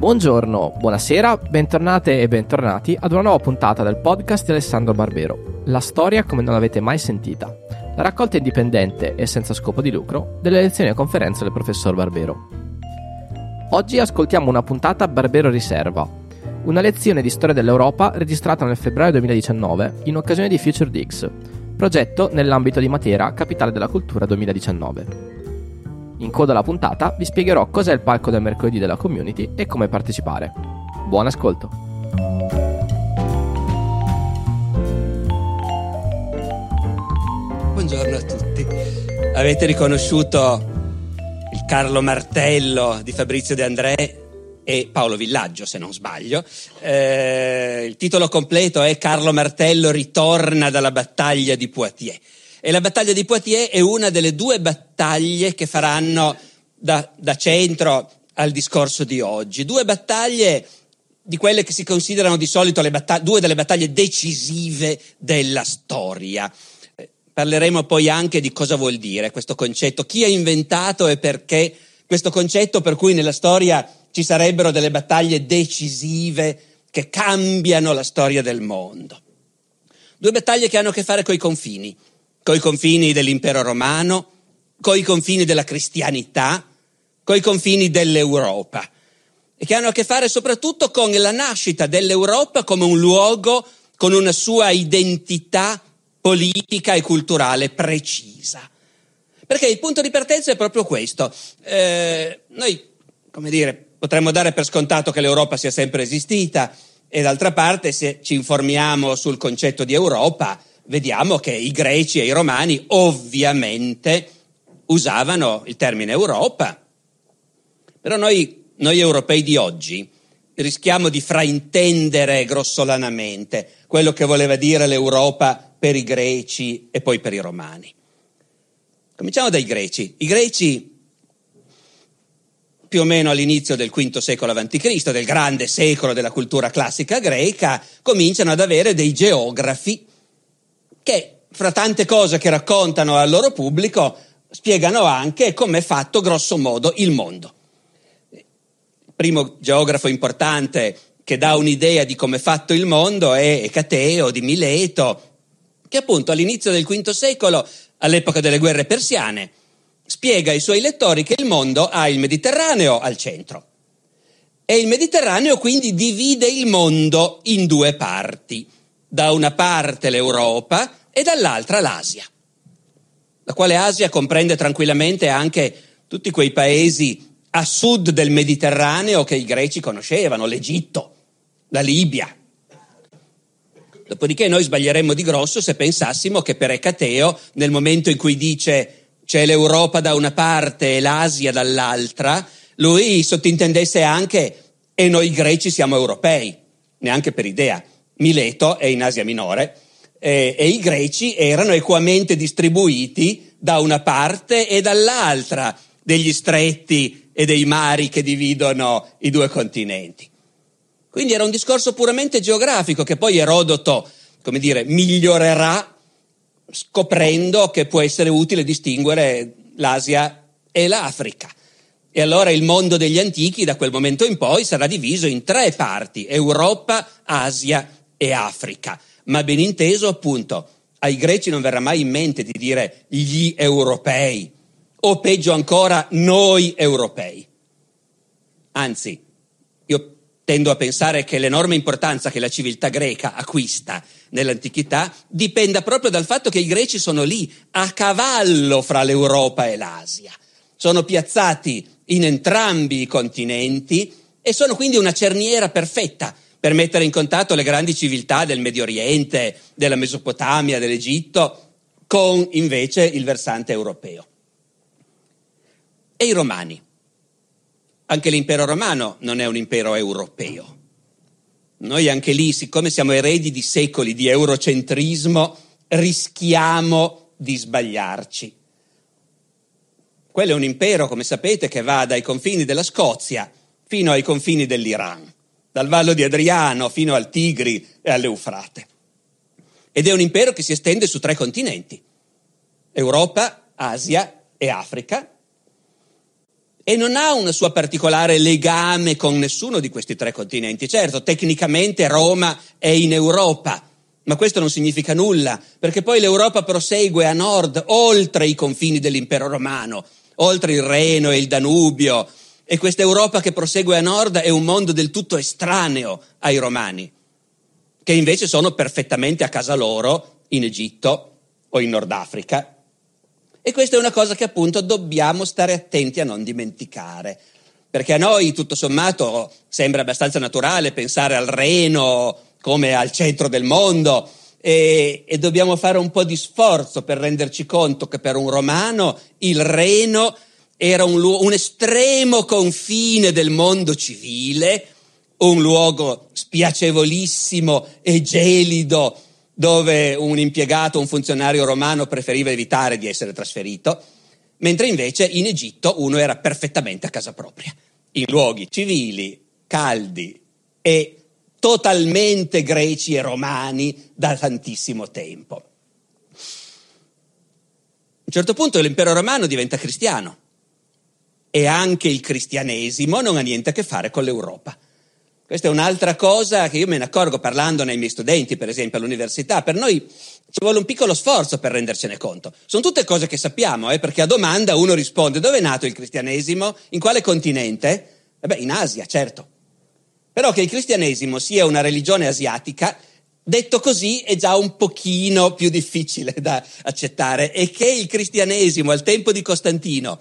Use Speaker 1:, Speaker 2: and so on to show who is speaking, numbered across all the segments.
Speaker 1: Buongiorno, buonasera, bentornate e bentornati ad una nuova puntata del podcast di Alessandro Barbero. La storia come non l'avete mai sentita. La raccolta indipendente e senza scopo di lucro delle lezioni e conferenze del professor Barbero. Oggi ascoltiamo una puntata Barbero Riserva, una lezione di storia dell'Europa registrata nel febbraio 2019 in occasione di Future Dix, progetto nell'ambito di Matera, capitale della cultura 2019. In coda alla puntata vi spiegherò cos'è il palco del mercoledì della community e come partecipare. Buon ascolto!
Speaker 2: Buongiorno a tutti. Avete riconosciuto il Carlo Martello di Fabrizio De André e Paolo Villaggio, se non sbaglio. Eh, il titolo completo è Carlo Martello ritorna dalla battaglia di Poitiers. E la battaglia di Poitiers è una delle due battaglie che faranno da, da centro al discorso di oggi. Due battaglie di quelle che si considerano di solito battag- due delle battaglie decisive della storia. Eh, parleremo poi anche di cosa vuol dire questo concetto, chi ha inventato e perché questo concetto per cui nella storia ci sarebbero delle battaglie decisive che cambiano la storia del mondo. Due battaglie che hanno a che fare con i confini coi confini dell'impero romano, coi confini della cristianità, coi confini dell'Europa e che hanno a che fare soprattutto con la nascita dell'Europa come un luogo con una sua identità politica e culturale precisa. Perché il punto di partenza è proprio questo. Eh, noi, come dire, potremmo dare per scontato che l'Europa sia sempre esistita e d'altra parte se ci informiamo sul concetto di Europa, vediamo che i greci e i romani ovviamente usavano il termine Europa, però noi, noi europei di oggi rischiamo di fraintendere grossolanamente quello che voleva dire l'Europa per i greci e poi per i romani. Cominciamo dai greci. I greci, più o meno all'inizio del V secolo a.C., del grande secolo della cultura classica greca, cominciano ad avere dei geografi che fra tante cose che raccontano al loro pubblico spiegano anche come è fatto grosso modo il mondo. Il primo geografo importante che dà un'idea di come è fatto il mondo è Ecateo di Mileto, che appunto all'inizio del V secolo, all'epoca delle guerre persiane, spiega ai suoi lettori che il mondo ha il Mediterraneo al centro. E il Mediterraneo quindi divide il mondo in due parti da una parte l'Europa e dall'altra l'Asia, la quale Asia comprende tranquillamente anche tutti quei paesi a sud del Mediterraneo che i greci conoscevano, l'Egitto, la Libia. Dopodiché noi sbaglieremmo di grosso se pensassimo che per Ecateo, nel momento in cui dice c'è l'Europa da una parte e l'Asia dall'altra, lui sottintendesse anche e noi greci siamo europei, neanche per idea. Mileto è in Asia Minore eh, e i greci erano equamente distribuiti da una parte e dall'altra degli stretti e dei mari che dividono i due continenti. Quindi era un discorso puramente geografico che poi Erodoto, come dire, migliorerà scoprendo che può essere utile distinguere l'Asia e l'Africa. E allora il mondo degli antichi da quel momento in poi sarà diviso in tre parti, Europa, Asia e Africa. Ma ben inteso, appunto, ai greci non verrà mai in mente di dire gli europei, o peggio ancora noi europei. Anzi, io tendo a pensare che l'enorme importanza che la civiltà greca acquista nell'antichità dipenda proprio dal fatto che i greci sono lì, a cavallo fra l'Europa e l'Asia. Sono piazzati in entrambi i continenti e sono quindi una cerniera perfetta per mettere in contatto le grandi civiltà del Medio Oriente, della Mesopotamia, dell'Egitto, con invece il versante europeo. E i romani? Anche l'impero romano non è un impero europeo. Noi anche lì, siccome siamo eredi di secoli di eurocentrismo, rischiamo di sbagliarci. Quello è un impero, come sapete, che va dai confini della Scozia fino ai confini dell'Iran dal Vallo di Adriano fino al Tigri e all'Eufrate. Ed è un impero che si estende su tre continenti, Europa, Asia e Africa, e non ha un suo particolare legame con nessuno di questi tre continenti. Certo, tecnicamente Roma è in Europa, ma questo non significa nulla, perché poi l'Europa prosegue a nord, oltre i confini dell'impero romano, oltre il Reno e il Danubio, e questa Europa che prosegue a nord è un mondo del tutto estraneo ai romani, che invece sono perfettamente a casa loro in Egitto o in Nord Africa e questa è una cosa che appunto dobbiamo stare attenti a non dimenticare. Perché a noi, tutto sommato, sembra abbastanza naturale pensare al Reno come al centro del mondo e, e dobbiamo fare un po' di sforzo per renderci conto che per un romano il Reno era un, un estremo confine del mondo civile, un luogo spiacevolissimo e gelido dove un impiegato, un funzionario romano preferiva evitare di essere trasferito, mentre invece in Egitto uno era perfettamente a casa propria, in luoghi civili, caldi e totalmente greci e romani da tantissimo tempo. A un certo punto l'impero romano diventa cristiano e anche il cristianesimo non ha niente a che fare con l'Europa. Questa è un'altra cosa che io me ne accorgo parlando ai miei studenti, per esempio all'università. Per noi ci vuole un piccolo sforzo per rendercene conto. Sono tutte cose che sappiamo, eh, perché a domanda uno risponde dove è nato il cristianesimo? In quale continente? Eh beh, in Asia, certo. Però che il cristianesimo sia una religione asiatica, detto così, è già un pochino più difficile da accettare. E che il cristianesimo al tempo di Costantino,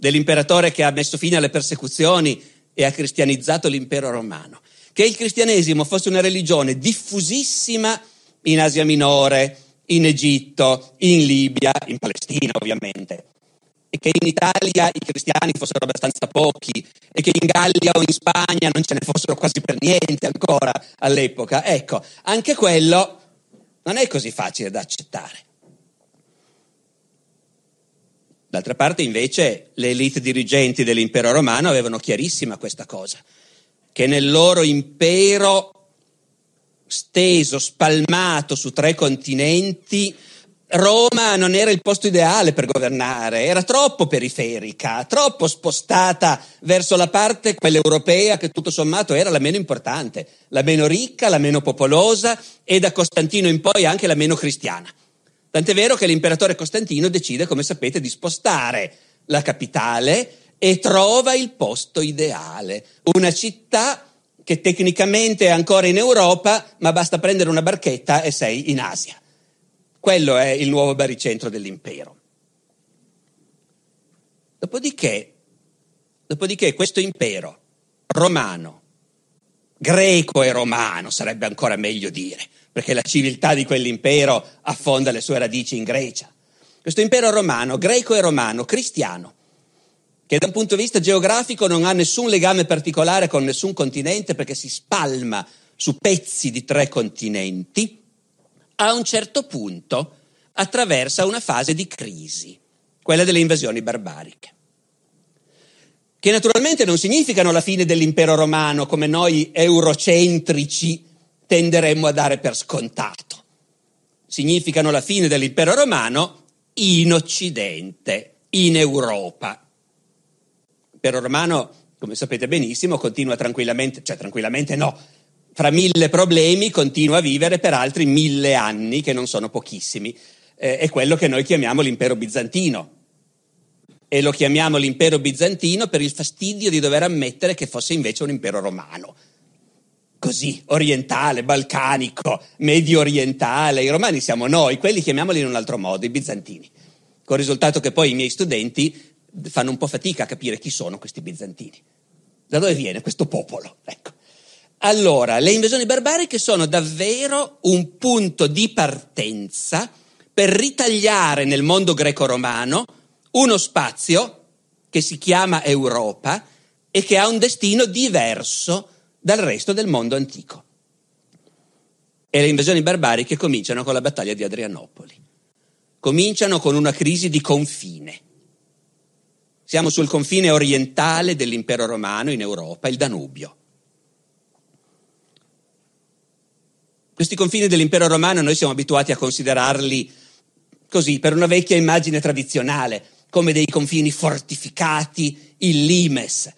Speaker 2: dell'imperatore che ha messo fine alle persecuzioni e ha cristianizzato l'impero romano, che il cristianesimo fosse una religione diffusissima in Asia Minore, in Egitto, in Libia, in Palestina ovviamente, e che in Italia i cristiani fossero abbastanza pochi e che in Gallia o in Spagna non ce ne fossero quasi per niente ancora all'epoca. Ecco, anche quello non è così facile da accettare. D'altra parte, invece, le elite dirigenti dell'impero romano avevano chiarissima questa cosa che nel loro impero steso, spalmato su tre continenti, Roma non era il posto ideale per governare, era troppo periferica, troppo spostata verso la parte, quella europea, che tutto sommato era la meno importante, la meno ricca, la meno popolosa e da Costantino in poi anche la meno cristiana. Tant'è vero che l'imperatore Costantino decide, come sapete, di spostare la capitale e trova il posto ideale, una città che tecnicamente è ancora in Europa, ma basta prendere una barchetta e sei in Asia. Quello è il nuovo baricentro dell'impero. Dopodiché, dopodiché questo impero romano, greco e romano sarebbe ancora meglio dire, perché la civiltà di quell'impero affonda le sue radici in Grecia. Questo impero romano, greco e romano, cristiano, che da un punto di vista geografico non ha nessun legame particolare con nessun continente perché si spalma su pezzi di tre continenti, a un certo punto attraversa una fase di crisi, quella delle invasioni barbariche, che naturalmente non significano la fine dell'impero romano come noi eurocentrici tenderemmo a dare per scontato. Significano la fine dell'impero romano in Occidente, in Europa l'impero romano, come sapete benissimo, continua tranquillamente, cioè tranquillamente no, fra mille problemi continua a vivere per altri mille anni, che non sono pochissimi. Eh, è quello che noi chiamiamo l'impero bizantino. E lo chiamiamo l'impero bizantino per il fastidio di dover ammettere che fosse invece un impero romano. Così, orientale, balcanico, medio orientale. I romani siamo noi, quelli chiamiamoli in un altro modo, i bizantini. Con il risultato che poi i miei studenti fanno un po' fatica a capire chi sono questi bizantini. Da dove viene questo popolo? Ecco. Allora, le invasioni barbariche sono davvero un punto di partenza per ritagliare nel mondo greco-romano uno spazio che si chiama Europa e che ha un destino diverso dal resto del mondo antico. E le invasioni barbariche cominciano con la battaglia di Adrianopoli. Cominciano con una crisi di confine siamo sul confine orientale dell'impero romano in Europa, il Danubio. Questi confini dell'impero romano noi siamo abituati a considerarli così, per una vecchia immagine tradizionale, come dei confini fortificati, il limes,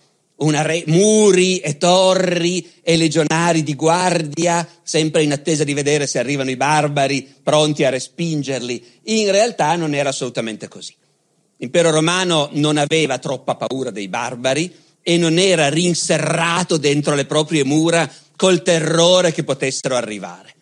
Speaker 2: re, muri e torri e legionari di guardia, sempre in attesa di vedere se arrivano i barbari pronti a respingerli. In realtà non era assolutamente così. L'impero romano non aveva troppa paura dei barbari e non era rinserrato dentro le proprie mura col terrore che potessero arrivare.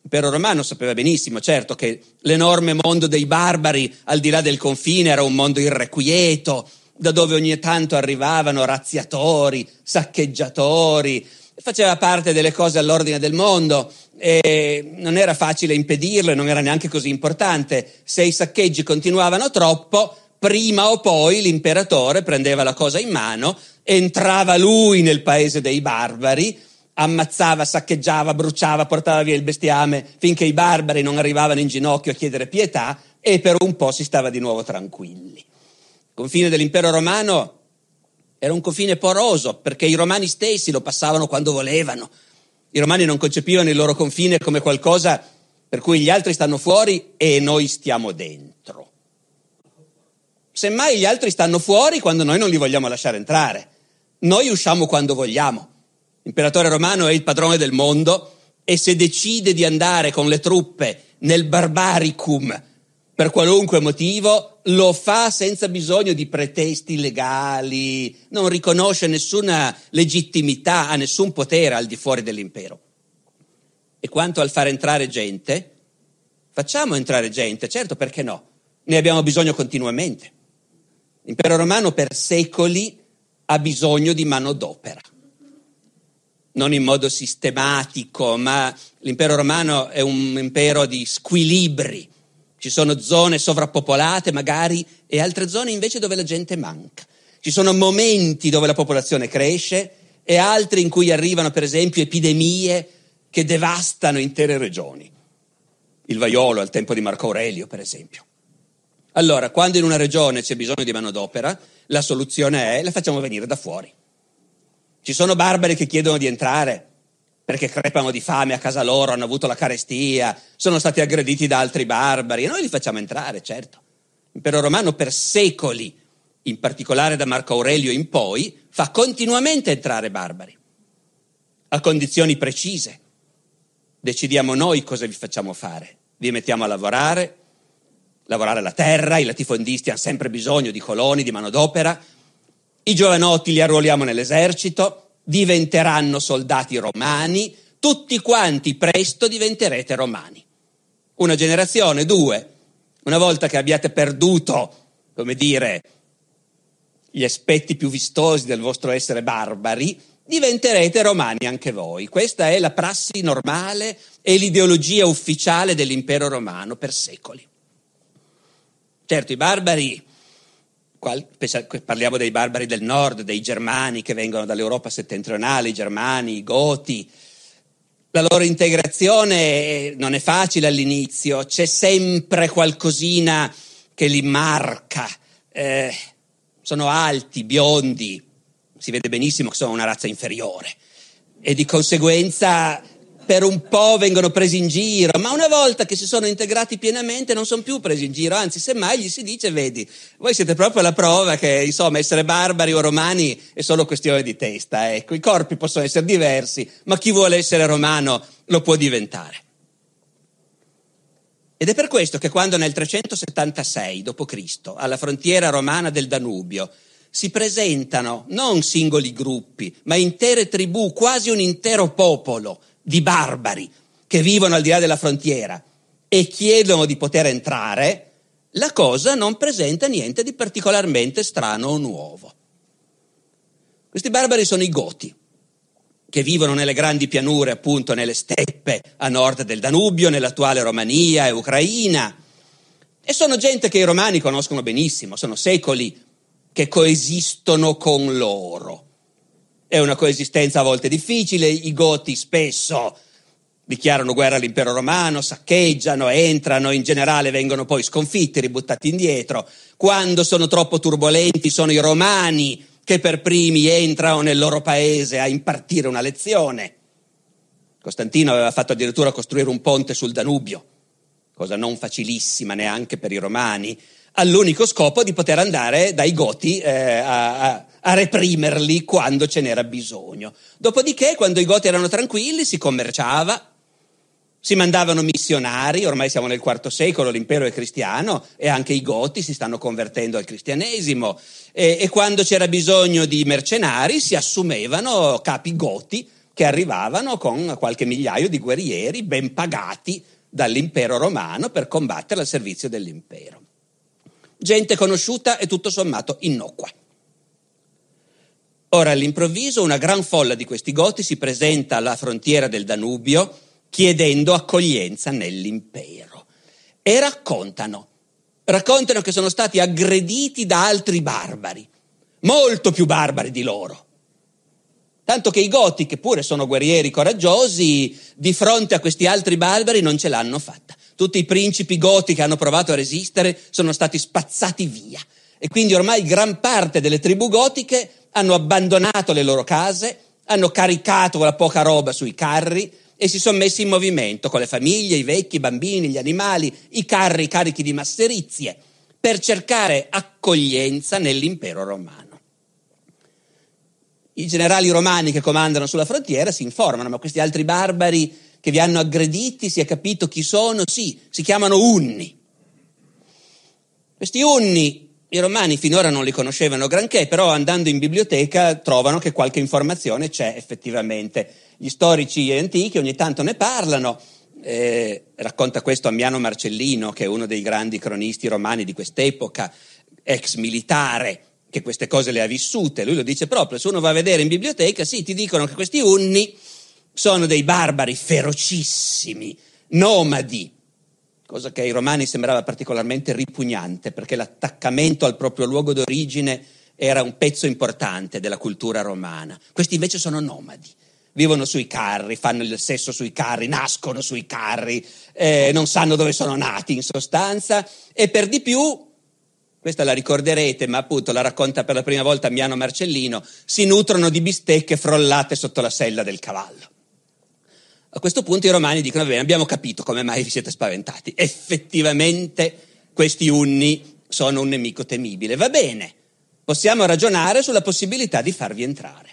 Speaker 2: L'impero romano sapeva benissimo, certo, che l'enorme mondo dei barbari al di là del confine era un mondo irrequieto, da dove ogni tanto arrivavano razziatori, saccheggiatori, faceva parte delle cose all'ordine del mondo e non era facile impedirlo e non era neanche così importante. Se i saccheggi continuavano troppo, prima o poi l'imperatore prendeva la cosa in mano, entrava lui nel paese dei barbari, ammazzava, saccheggiava, bruciava, portava via il bestiame finché i barbari non arrivavano in ginocchio a chiedere pietà e per un po' si stava di nuovo tranquilli confine dell'impero romano era un confine poroso perché i romani stessi lo passavano quando volevano. I romani non concepivano il loro confine come qualcosa per cui gli altri stanno fuori e noi stiamo dentro. Semmai gli altri stanno fuori quando noi non li vogliamo lasciare entrare. Noi usciamo quando vogliamo. L'imperatore romano è il padrone del mondo e se decide di andare con le truppe nel barbaricum per qualunque motivo, lo fa senza bisogno di pretesti legali, non riconosce nessuna legittimità, ha nessun potere al di fuori dell'impero. E quanto al far entrare gente, facciamo entrare gente, certo perché no, ne abbiamo bisogno continuamente. L'impero romano per secoli ha bisogno di manodopera. Non in modo sistematico, ma l'impero romano è un impero di squilibri ci sono zone sovrappopolate magari e altre zone invece dove la gente manca. Ci sono momenti dove la popolazione cresce e altri in cui arrivano per esempio epidemie che devastano intere regioni. Il vaiolo al tempo di Marco Aurelio per esempio. Allora, quando in una regione c'è bisogno di manodopera, la soluzione è la facciamo venire da fuori. Ci sono barbari che chiedono di entrare, perché crepano di fame a casa loro, hanno avuto la carestia, sono stati aggrediti da altri barbari e noi li facciamo entrare, certo. L'impero romano per secoli, in particolare da Marco Aurelio in poi, fa continuamente entrare barbari, a condizioni precise. Decidiamo noi cosa vi facciamo fare. Vi mettiamo a lavorare, lavorare la terra, i latifondisti hanno sempre bisogno di coloni, di manodopera, i giovanotti li arruoliamo nell'esercito, diventeranno soldati romani, tutti quanti presto diventerete romani. Una generazione, due, una volta che abbiate perduto, come dire, gli aspetti più vistosi del vostro essere barbari, diventerete romani anche voi. Questa è la prassi normale e l'ideologia ufficiale dell'impero romano per secoli. Certo, i barbari parliamo dei barbari del nord, dei germani che vengono dall'Europa settentrionale, i germani, i goti. La loro integrazione non è facile all'inizio, c'è sempre qualcosina che li marca. Eh, sono alti, biondi, si vede benissimo che sono una razza inferiore e di conseguenza per un po' vengono presi in giro, ma una volta che si sono integrati pienamente non sono più presi in giro, anzi semmai gli si dice, vedi, voi siete proprio la prova che insomma essere barbari o romani è solo questione di testa, ecco, i corpi possono essere diversi, ma chi vuole essere romano lo può diventare. Ed è per questo che quando nel 376 d.C., alla frontiera romana del Danubio, si presentano non singoli gruppi, ma intere tribù, quasi un intero popolo di barbari che vivono al di là della frontiera e chiedono di poter entrare, la cosa non presenta niente di particolarmente strano o nuovo. Questi barbari sono i Goti, che vivono nelle grandi pianure, appunto nelle steppe a nord del Danubio, nell'attuale Romania e Ucraina. E sono gente che i romani conoscono benissimo, sono secoli che coesistono con loro. È una coesistenza a volte difficile, i Goti spesso dichiarano guerra all'impero romano, saccheggiano, entrano, in generale vengono poi sconfitti, ributtati indietro. Quando sono troppo turbolenti sono i romani che per primi entrano nel loro paese a impartire una lezione. Costantino aveva fatto addirittura costruire un ponte sul Danubio, cosa non facilissima neanche per i romani, all'unico scopo di poter andare dai Goti eh, a, a, a, reprimerli quando ce n'era bisogno. Dopodiché, quando i Goti erano tranquilli, si commerciava, si mandavano missionari, ormai siamo nel IV secolo, l'impero è cristiano e anche i Goti si stanno convertendo al cristianesimo e, e quando c'era bisogno di mercenari si assumevano capi Goti che arrivavano con qualche migliaio di guerrieri ben pagati dall'impero romano per combattere al servizio dell'impero gente conosciuta e tutto sommato innocua. Ora all'improvviso una gran folla di questi goti si presenta alla frontiera del Danubio chiedendo accoglienza nell'impero e raccontano, raccontano che sono stati aggrediti da altri barbari, molto più barbari di loro. Tanto che i Goti, che pure sono guerrieri coraggiosi, di fronte a questi altri barbari non ce l'hanno fatta. Tutti i principi Goti che hanno provato a resistere sono stati spazzati via. E quindi ormai gran parte delle tribù gotiche hanno abbandonato le loro case, hanno caricato la poca roba sui carri e si sono messi in movimento con le famiglie, i vecchi, i bambini, gli animali, i carri carichi di masserizie, per cercare accoglienza nell'impero romano. I generali romani che comandano sulla frontiera si informano, ma questi altri barbari che vi hanno aggrediti, si è capito chi sono? Sì, si chiamano Unni. Questi Unni i romani finora non li conoscevano granché, però andando in biblioteca trovano che qualche informazione c'è effettivamente. Gli storici antichi ogni tanto ne parlano. Eh, racconta questo Ammiano Marcellino, che è uno dei grandi cronisti romani di quest'epoca, ex militare, che queste cose le ha vissute, lui lo dice proprio, se uno va a vedere in biblioteca, sì, ti dicono che questi unni sono dei barbari ferocissimi, nomadi, cosa che ai romani sembrava particolarmente ripugnante, perché l'attaccamento al proprio luogo d'origine era un pezzo importante della cultura romana. Questi invece sono nomadi, vivono sui carri, fanno il sesso sui carri, nascono sui carri, eh, non sanno dove sono nati in sostanza e per di più questa la ricorderete, ma appunto la racconta per la prima volta Miano Marcellino, si nutrono di bistecche frollate sotto la sella del cavallo. A questo punto i romani dicono, bene, abbiamo capito come mai vi siete spaventati. Effettivamente questi unni sono un nemico temibile. Va bene, possiamo ragionare sulla possibilità di farvi entrare.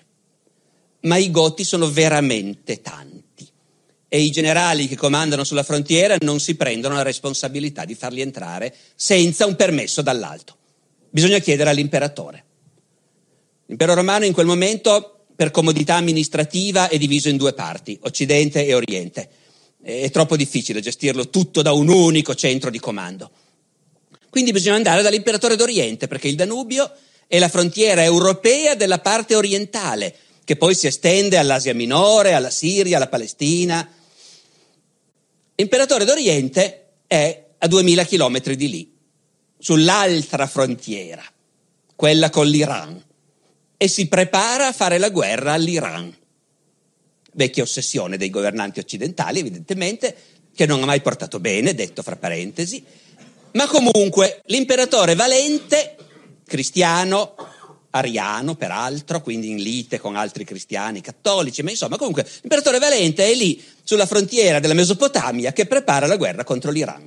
Speaker 2: Ma i goti sono veramente tanti e i generali che comandano sulla frontiera non si prendono la responsabilità di farli entrare senza un permesso dall'alto. Bisogna chiedere all'imperatore. L'impero romano in quel momento, per comodità amministrativa, è diviso in due parti, Occidente e Oriente. È troppo difficile gestirlo tutto da un unico centro di comando. Quindi bisogna andare dall'imperatore d'Oriente, perché il Danubio è la frontiera europea della parte orientale, che poi si estende all'Asia Minore, alla Siria, alla Palestina, L'imperatore d'Oriente è a 2000 chilometri di lì, sull'altra frontiera, quella con l'Iran, e si prepara a fare la guerra all'Iran. Vecchia ossessione dei governanti occidentali, evidentemente, che non ha mai portato bene, detto fra parentesi, ma comunque l'imperatore Valente, cristiano, ariano peraltro, quindi in lite con altri cristiani cattolici, ma insomma comunque l'imperatore Valente è lì sulla frontiera della Mesopotamia che prepara la guerra contro l'Iran.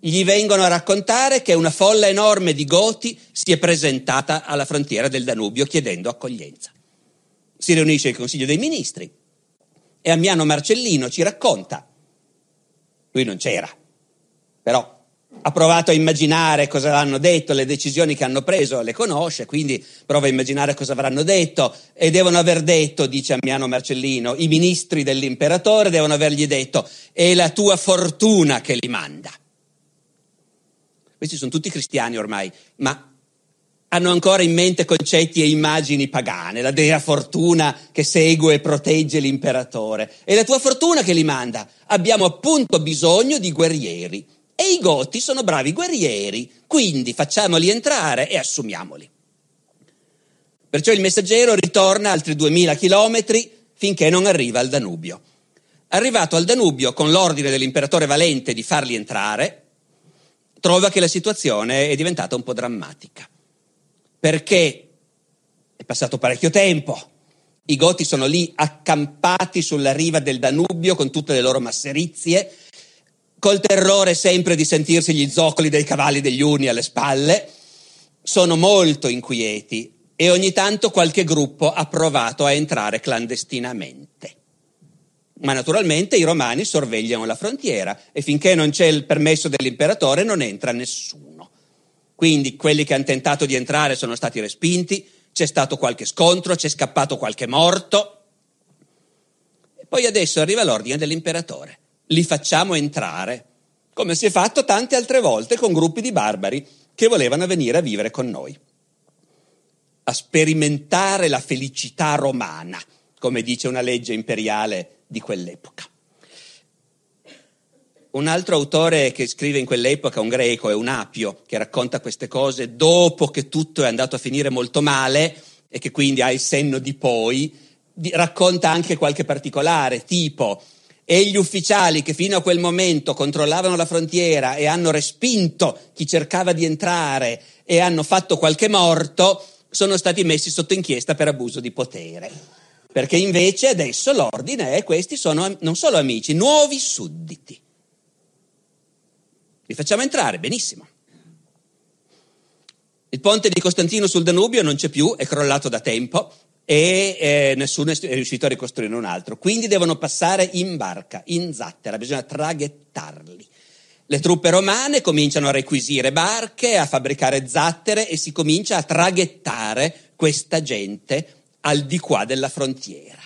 Speaker 2: Gli vengono a raccontare che una folla enorme di Goti si è presentata alla frontiera del Danubio chiedendo accoglienza. Si riunisce il Consiglio dei Ministri e Ammiano Marcellino ci racconta, lui non c'era, però ha provato a immaginare cosa avranno detto, le decisioni che hanno preso le conosce, quindi prova a immaginare cosa avranno detto e devono aver detto, dice Ammiano Marcellino, i ministri dell'imperatore devono avergli detto è la tua fortuna che li manda. Questi sono tutti cristiani ormai, ma hanno ancora in mente concetti e immagini pagane, la dea fortuna che segue e protegge l'imperatore. È la tua fortuna che li manda. Abbiamo appunto bisogno di guerrieri e i Goti sono bravi guerrieri, quindi facciamoli entrare e assumiamoli. Perciò il messaggero ritorna altri duemila chilometri finché non arriva al Danubio. Arrivato al Danubio con l'ordine dell'imperatore Valente di farli entrare, trova che la situazione è diventata un po' drammatica. Perché è passato parecchio tempo, i Goti sono lì accampati sulla riva del Danubio con tutte le loro masserizie, col terrore sempre di sentirsi gli zoccoli dei cavalli degli uni alle spalle, sono molto inquieti e ogni tanto qualche gruppo ha provato a entrare clandestinamente. Ma naturalmente i romani sorvegliano la frontiera e finché non c'è il permesso dell'imperatore non entra nessuno. Quindi quelli che hanno tentato di entrare sono stati respinti, c'è stato qualche scontro, c'è scappato qualche morto. E poi adesso arriva l'ordine dell'imperatore. Li facciamo entrare, come si è fatto tante altre volte con gruppi di barbari che volevano venire a vivere con noi. A sperimentare la felicità romana, come dice una legge imperiale di quell'epoca. Un altro autore che scrive in quell'epoca, un greco, è un Apio, che racconta queste cose dopo che tutto è andato a finire molto male e che quindi ha il senno di poi, racconta anche qualche particolare, tipo e gli ufficiali che fino a quel momento controllavano la frontiera e hanno respinto chi cercava di entrare e hanno fatto qualche morto, sono stati messi sotto inchiesta per abuso di potere. Perché invece adesso l'ordine è questi sono non solo amici, nuovi sudditi. Li facciamo entrare, benissimo. Il ponte di Costantino sul Danubio non c'è più, è crollato da tempo e eh, nessuno è riuscito a ricostruire un altro. Quindi devono passare in barca, in zattera, bisogna traghettarli. Le truppe romane cominciano a requisire barche, a fabbricare zattere e si comincia a traghettare questa gente al di qua della frontiera.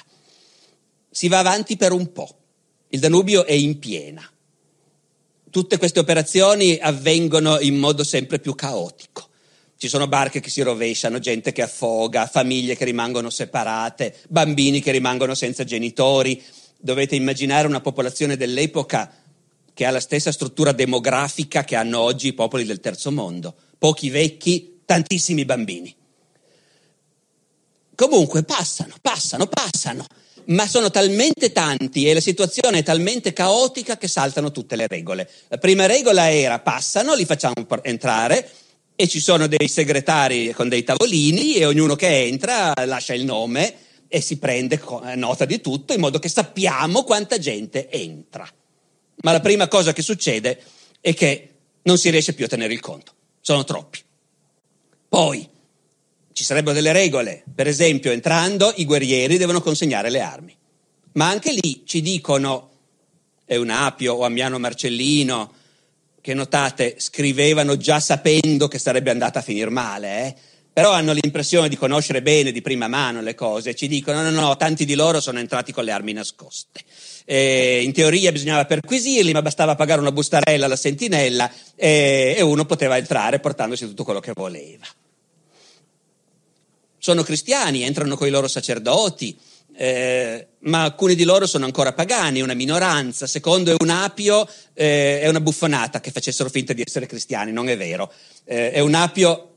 Speaker 2: Si va avanti per un po'. Il Danubio è in piena tutte queste operazioni avvengono in modo sempre più caotico. Ci sono barche che si rovesciano, gente che affoga, famiglie che rimangono separate, bambini che rimangono senza genitori. Dovete immaginare una popolazione dell'epoca che ha la stessa struttura demografica che hanno oggi i popoli del terzo mondo. Pochi vecchi, tantissimi bambini. Comunque passano, passano, passano ma sono talmente tanti e la situazione è talmente caotica che saltano tutte le regole. La prima regola era passano, li facciamo entrare e ci sono dei segretari con dei tavolini e ognuno che entra lascia il nome e si prende nota di tutto in modo che sappiamo quanta gente entra. Ma la prima cosa che succede è che non si riesce più a tenere il conto, sono troppi. Poi ci sarebbero delle regole, per esempio entrando i guerrieri devono consegnare le armi, ma anche lì ci dicono Eunapio o Ammiano Marcellino, che notate scrivevano già sapendo che sarebbe andata a finire male, eh? però hanno l'impressione di conoscere bene di prima mano le cose, ci dicono no, no, no, tanti di loro sono entrati con le armi nascoste. Eh, in teoria bisognava perquisirli, ma bastava pagare una bustarella alla sentinella eh, e uno poteva entrare portandosi tutto quello che voleva sono cristiani, entrano con i loro sacerdoti, eh, ma alcuni di loro sono ancora pagani, una minoranza. Secondo Eunapio eh, è una buffonata che facessero finta di essere cristiani, non è vero. Eh, Eunapio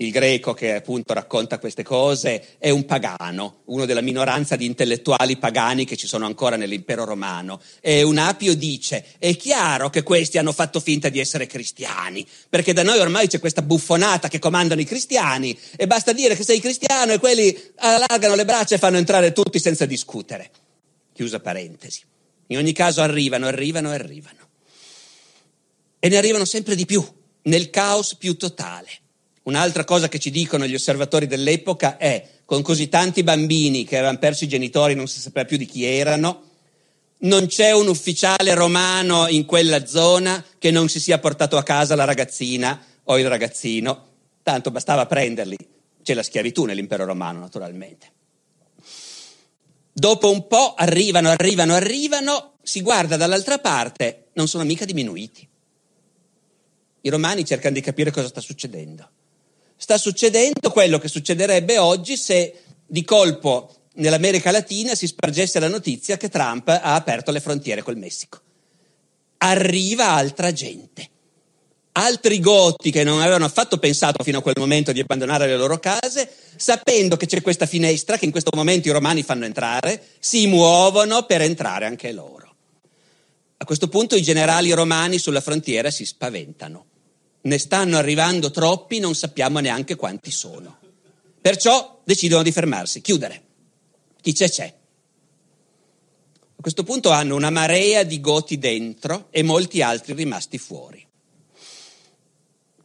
Speaker 2: il greco che appunto racconta queste cose è un pagano, uno della minoranza di intellettuali pagani che ci sono ancora nell'impero romano. E un apio dice, è chiaro che questi hanno fatto finta di essere cristiani, perché da noi ormai c'è questa buffonata che comandano i cristiani e basta dire che sei cristiano e quelli allargano le braccia e fanno entrare tutti senza discutere. Chiusa parentesi. In ogni caso arrivano, arrivano, arrivano. E ne arrivano sempre di più, nel caos più totale. Un'altra cosa che ci dicono gli osservatori dell'epoca è, con così tanti bambini che avevano perso i genitori, non si sapeva più di chi erano, non c'è un ufficiale romano in quella zona che non si sia portato a casa la ragazzina o il ragazzino, tanto bastava prenderli. C'è la schiavitù nell'impero romano, naturalmente. Dopo un po' arrivano, arrivano, arrivano, si guarda dall'altra parte, non sono mica diminuiti. I romani cercano di capire cosa sta succedendo sta succedendo quello che succederebbe oggi se di colpo nell'America Latina si spargesse la notizia che Trump ha aperto le frontiere col Messico. Arriva altra gente. Altri goti che non avevano affatto pensato fino a quel momento di abbandonare le loro case, sapendo che c'è questa finestra che in questo momento i romani fanno entrare, si muovono per entrare anche loro. A questo punto i generali romani sulla frontiera si spaventano ne stanno arrivando troppi, non sappiamo neanche quanti sono. Perciò decidono di fermarsi, chiudere. Chi c'è c'è. A questo punto hanno una marea di goti dentro e molti altri rimasti fuori.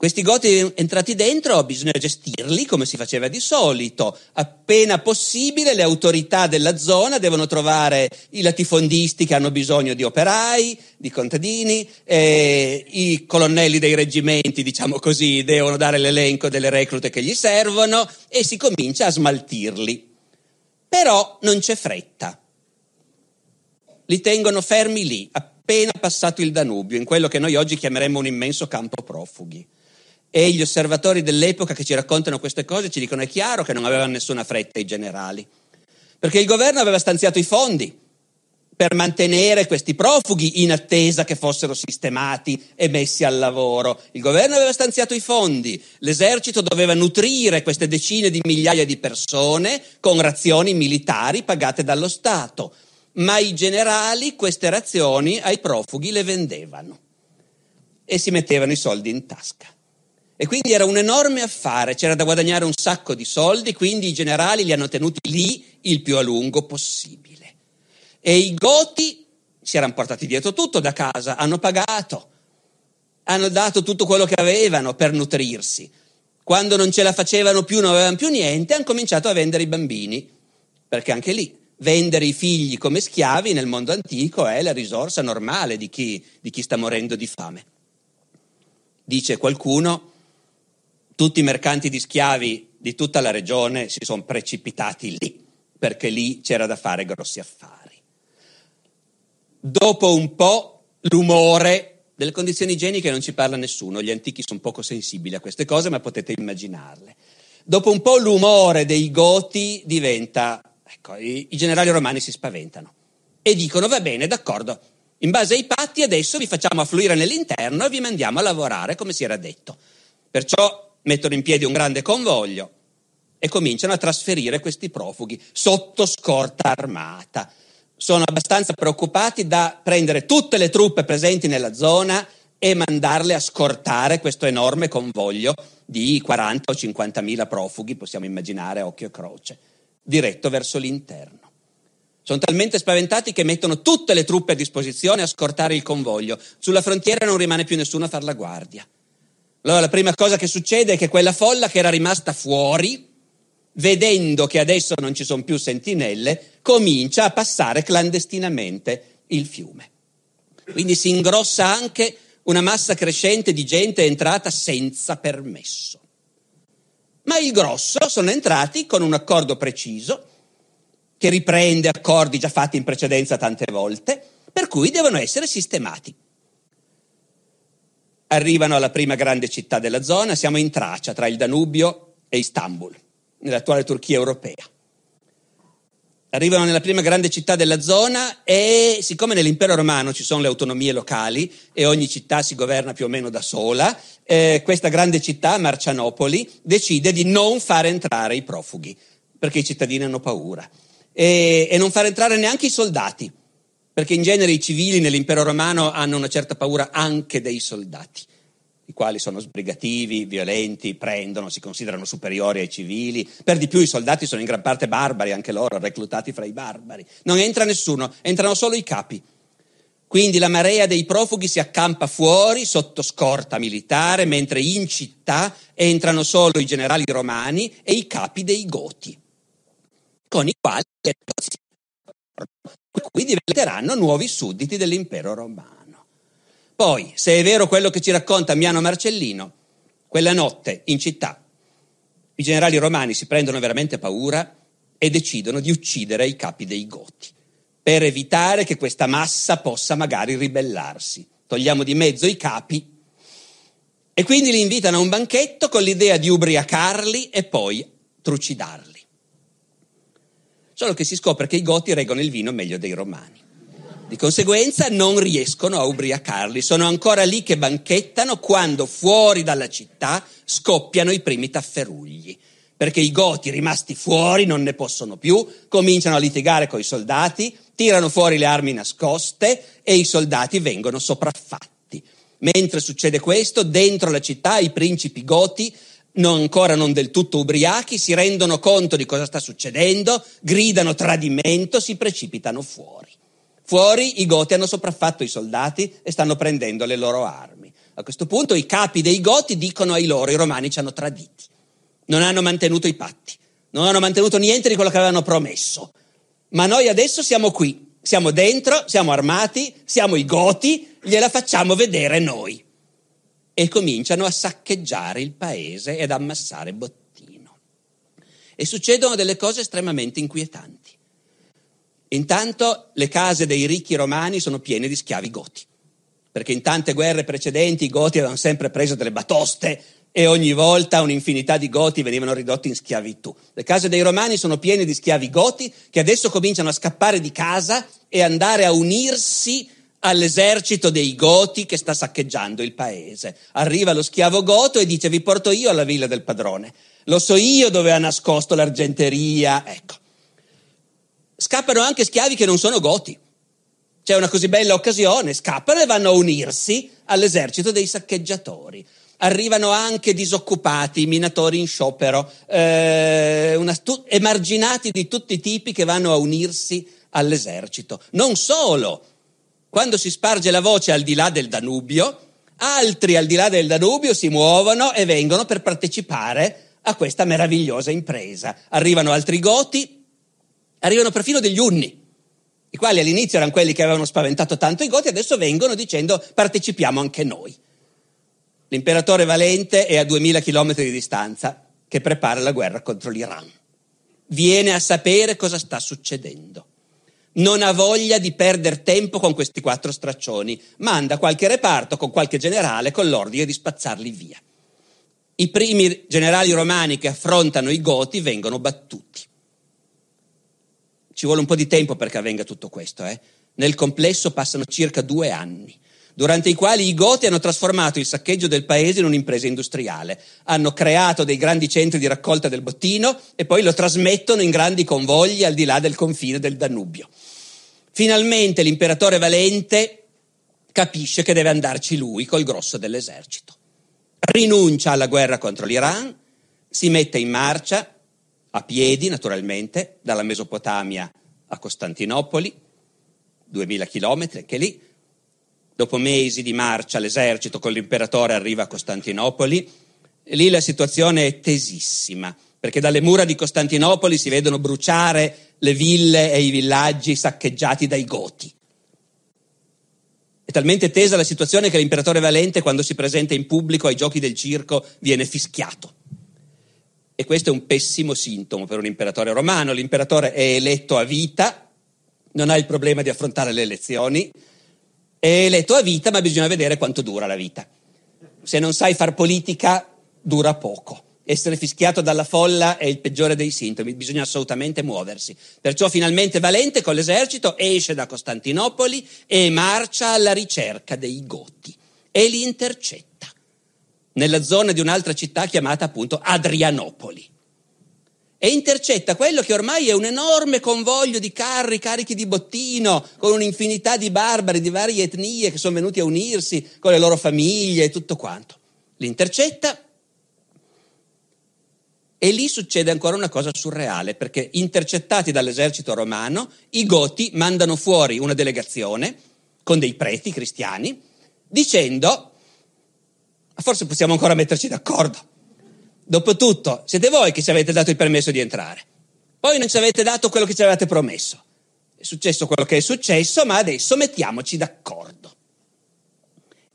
Speaker 2: Questi goti entrati dentro bisogna gestirli come si faceva di solito. Appena possibile le autorità della zona devono trovare i latifondisti che hanno bisogno di operai, di contadini, eh, i colonnelli dei reggimenti, diciamo così, devono dare l'elenco delle reclute che gli servono e si comincia a smaltirli. Però non c'è fretta. Li tengono fermi lì, appena passato il Danubio, in quello che noi oggi chiameremmo un immenso campo profughi e gli osservatori dell'epoca che ci raccontano queste cose ci dicono è chiaro che non avevano nessuna fretta i generali, perché il governo aveva stanziato i fondi per mantenere questi profughi in attesa che fossero sistemati e messi al lavoro. Il governo aveva stanziato i fondi, l'esercito doveva nutrire queste decine di migliaia di persone con razioni militari pagate dallo Stato, ma i generali queste razioni ai profughi le vendevano e si mettevano i soldi in tasca. E quindi era un enorme affare, c'era da guadagnare un sacco di soldi, quindi i generali li hanno tenuti lì il più a lungo possibile. E i goti si erano portati dietro tutto da casa, hanno pagato, hanno dato tutto quello che avevano per nutrirsi. Quando non ce la facevano più, non avevano più niente, hanno cominciato a vendere i bambini, perché anche lì vendere i figli come schiavi nel mondo antico è la risorsa normale di chi, di chi sta morendo di fame. Dice qualcuno, tutti i mercanti di schiavi di tutta la regione si sono precipitati lì, perché lì c'era da fare grossi affari. Dopo un po' l'umore delle condizioni igieniche non ci parla nessuno, gli antichi sono poco sensibili a queste cose, ma potete immaginarle. Dopo un po' l'umore dei Goti diventa, ecco, i, i generali romani si spaventano e dicono va bene, d'accordo, in base ai patti adesso vi facciamo affluire nell'interno e vi mandiamo a lavorare come si era detto. Perciò mettono in piedi un grande convoglio e cominciano a trasferire questi profughi sotto scorta armata. Sono abbastanza preoccupati da prendere tutte le truppe presenti nella zona e mandarle a scortare questo enorme convoglio di 40 o 50 mila profughi, possiamo immaginare a occhio e croce, diretto verso l'interno. Sono talmente spaventati che mettono tutte le truppe a disposizione a scortare il convoglio. Sulla frontiera non rimane più nessuno a far la guardia. Allora la prima cosa che succede è che quella folla che era rimasta fuori, vedendo che adesso non ci sono più sentinelle, comincia a passare clandestinamente il fiume. Quindi si ingrossa anche una massa crescente di gente entrata senza permesso. Ma il grosso sono entrati con un accordo preciso, che riprende accordi già fatti in precedenza tante volte, per cui devono essere sistemati arrivano alla prima grande città della zona, siamo in Tracia, tra il Danubio e Istanbul, nell'attuale Turchia europea. Arrivano nella prima grande città della zona e siccome nell'impero romano ci sono le autonomie locali e ogni città si governa più o meno da sola, eh, questa grande città, Marcianopoli, decide di non far entrare i profughi, perché i cittadini hanno paura, e, e non far entrare neanche i soldati perché in genere i civili nell'impero romano hanno una certa paura anche dei soldati, i quali sono sbrigativi, violenti, prendono, si considerano superiori ai civili. Per di più i soldati sono in gran parte barbari, anche loro, reclutati fra i barbari. Non entra nessuno, entrano solo i capi. Quindi la marea dei profughi si accampa fuori sotto scorta militare, mentre in città entrano solo i generali romani e i capi dei Goti, con i quali per cui diventeranno nuovi sudditi dell'impero romano. Poi, se è vero quello che ci racconta Miano Marcellino, quella notte in città i generali romani si prendono veramente paura e decidono di uccidere i capi dei Goti, per evitare che questa massa possa magari ribellarsi. Togliamo di mezzo i capi e quindi li invitano a un banchetto con l'idea di ubriacarli e poi trucidarli. Solo che si scopre che i Goti reggono il vino meglio dei Romani. Di conseguenza non riescono a ubriacarli, sono ancora lì che banchettano quando fuori dalla città scoppiano i primi tafferugli, perché i Goti rimasti fuori non ne possono più, cominciano a litigare con i soldati, tirano fuori le armi nascoste e i soldati vengono sopraffatti. Mentre succede questo, dentro la città i principi Goti non ancora non del tutto ubriachi, si rendono conto di cosa sta succedendo, gridano tradimento, si precipitano fuori. Fuori i Goti hanno sopraffatto i soldati e stanno prendendo le loro armi. A questo punto i capi dei Goti dicono ai loro, i romani ci hanno traditi, non hanno mantenuto i patti, non hanno mantenuto niente di quello che avevano promesso. Ma noi adesso siamo qui, siamo dentro, siamo armati, siamo i Goti, gliela facciamo vedere noi. E cominciano a saccheggiare il paese ed ammassare bottino. E succedono delle cose estremamente inquietanti. Intanto le case dei ricchi romani sono piene di schiavi goti, perché in tante guerre precedenti i goti avevano sempre preso delle batoste e ogni volta un'infinità di goti venivano ridotti in schiavitù. Le case dei romani sono piene di schiavi goti che adesso cominciano a scappare di casa e andare a unirsi all'esercito dei Goti che sta saccheggiando il paese. Arriva lo schiavo goto e dice vi porto io alla villa del padrone. Lo so io dove ha nascosto l'argenteria. Ecco, scappano anche schiavi che non sono goti. C'è una così bella occasione, scappano e vanno a unirsi all'esercito dei saccheggiatori. Arrivano anche disoccupati, minatori in sciopero, eh, una, tu, emarginati di tutti i tipi che vanno a unirsi all'esercito. Non solo, quando si sparge la voce al di là del Danubio, altri al di là del Danubio si muovono e vengono per partecipare a questa meravigliosa impresa. Arrivano altri goti, Arrivano perfino degli unni, i quali all'inizio erano quelli che avevano spaventato tanto i Goti, adesso vengono dicendo partecipiamo anche noi. L'imperatore Valente è a 2000 km di distanza che prepara la guerra contro l'Iran. Viene a sapere cosa sta succedendo. Non ha voglia di perdere tempo con questi quattro straccioni. Manda qualche reparto con qualche generale con l'ordine di spazzarli via. I primi generali romani che affrontano i Goti vengono battuti. Ci vuole un po' di tempo perché avvenga tutto questo. Eh? Nel complesso passano circa due anni, durante i quali i Goti hanno trasformato il saccheggio del paese in un'impresa industriale. Hanno creato dei grandi centri di raccolta del bottino e poi lo trasmettono in grandi convogli al di là del confine del Danubio. Finalmente l'imperatore Valente capisce che deve andarci lui col grosso dell'esercito. Rinuncia alla guerra contro l'Iran, si mette in marcia a piedi naturalmente, dalla Mesopotamia a Costantinopoli, 2000 chilometri, anche lì. Dopo mesi di marcia l'esercito con l'imperatore arriva a Costantinopoli. E lì la situazione è tesissima, perché dalle mura di Costantinopoli si vedono bruciare le ville e i villaggi saccheggiati dai Goti. È talmente tesa la situazione che l'imperatore Valente, quando si presenta in pubblico ai giochi del circo, viene fischiato. E questo è un pessimo sintomo per un imperatore romano. L'imperatore è eletto a vita, non ha il problema di affrontare le elezioni, è eletto a vita, ma bisogna vedere quanto dura la vita. Se non sai far politica, dura poco. Essere fischiato dalla folla è il peggiore dei sintomi, bisogna assolutamente muoversi. Perciò finalmente Valente con l'esercito esce da Costantinopoli e marcia alla ricerca dei Goti e li intercetta nella zona di un'altra città chiamata appunto Adrianopoli. E intercetta quello che ormai è un enorme convoglio di carri carichi di bottino, con un'infinità di barbari di varie etnie che sono venuti a unirsi con le loro famiglie e tutto quanto. L'intercetta e lì succede ancora una cosa surreale, perché intercettati dall'esercito romano, i Goti mandano fuori una delegazione con dei preti cristiani, dicendo forse possiamo ancora metterci d'accordo. Dopotutto, siete voi che ci avete dato il permesso di entrare. Poi non ci avete dato quello che ci avevate promesso. È successo quello che è successo, ma adesso mettiamoci d'accordo.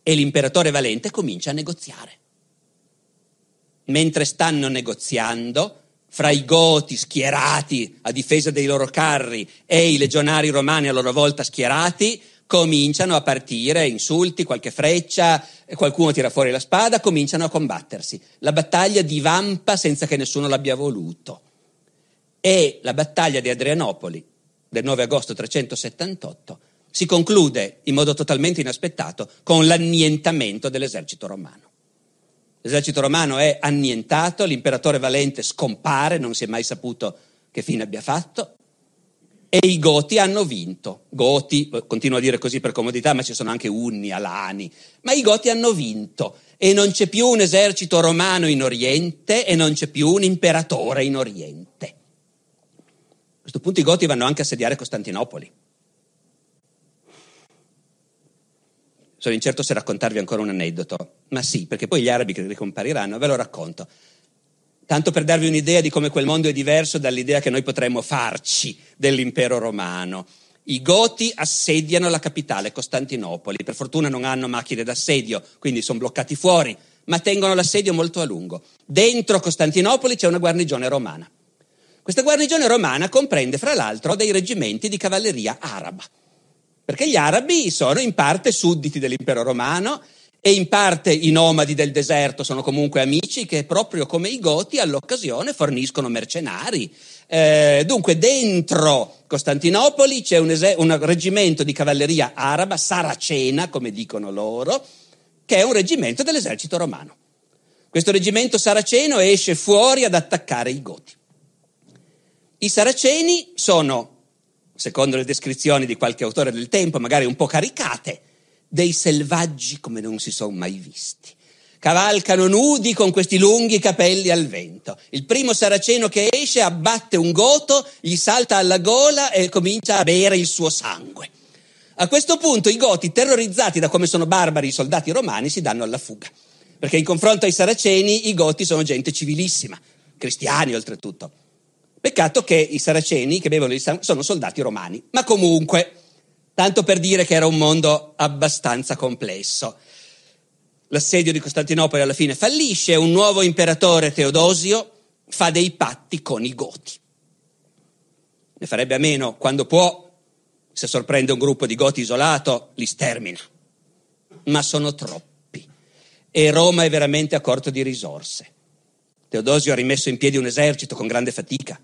Speaker 2: E l'imperatore Valente comincia a negoziare. Mentre stanno negoziando, fra i goti schierati a difesa dei loro carri e i legionari romani a loro volta schierati, cominciano a partire insulti, qualche freccia, qualcuno tira fuori la spada, cominciano a combattersi. La battaglia divampa senza che nessuno l'abbia voluto. E la battaglia di Adrianopoli del 9 agosto 378 si conclude in modo totalmente inaspettato con l'annientamento dell'esercito romano. L'esercito romano è annientato, l'imperatore Valente scompare, non si è mai saputo che fine abbia fatto, e i Goti hanno vinto. Goti, continuo a dire così per comodità, ma ci sono anche Unni, Alani, ma i Goti hanno vinto e non c'è più un esercito romano in Oriente e non c'è più un imperatore in Oriente. A questo punto i Goti vanno anche a assediare Costantinopoli. Sono incerto se raccontarvi ancora un aneddoto, ma sì, perché poi gli arabi che ricompariranno, ve lo racconto. Tanto per darvi un'idea di come quel mondo è diverso dall'idea che noi potremmo farci dell'impero romano. I Goti assediano la capitale, Costantinopoli. Per fortuna non hanno macchine d'assedio, quindi sono bloccati fuori, ma tengono l'assedio molto a lungo. Dentro Costantinopoli c'è una guarnigione romana. Questa guarnigione romana comprende, fra l'altro, dei reggimenti di cavalleria araba perché gli arabi sono in parte sudditi dell'impero romano e in parte i nomadi del deserto sono comunque amici che proprio come i goti all'occasione forniscono mercenari. Eh, dunque dentro Costantinopoli c'è un, es- un reggimento di cavalleria araba, saracena come dicono loro, che è un reggimento dell'esercito romano. Questo reggimento saraceno esce fuori ad attaccare i goti. I saraceni sono secondo le descrizioni di qualche autore del tempo, magari un po' caricate, dei selvaggi come non si sono mai visti. Cavalcano nudi con questi lunghi capelli al vento. Il primo saraceno che esce abbatte un goto, gli salta alla gola e comincia a bere il suo sangue. A questo punto i goti, terrorizzati da come sono barbari i soldati romani, si danno alla fuga. Perché in confronto ai saraceni i goti sono gente civilissima, cristiani oltretutto. Peccato che i saraceni che bevono il sangue sono soldati romani, ma comunque, tanto per dire che era un mondo abbastanza complesso. L'assedio di Costantinopoli alla fine fallisce un nuovo imperatore Teodosio fa dei patti con i Goti. Ne farebbe a meno quando può, se sorprende un gruppo di Goti isolato, li stermina. Ma sono troppi e Roma è veramente a corto di risorse. Teodosio ha rimesso in piedi un esercito con grande fatica.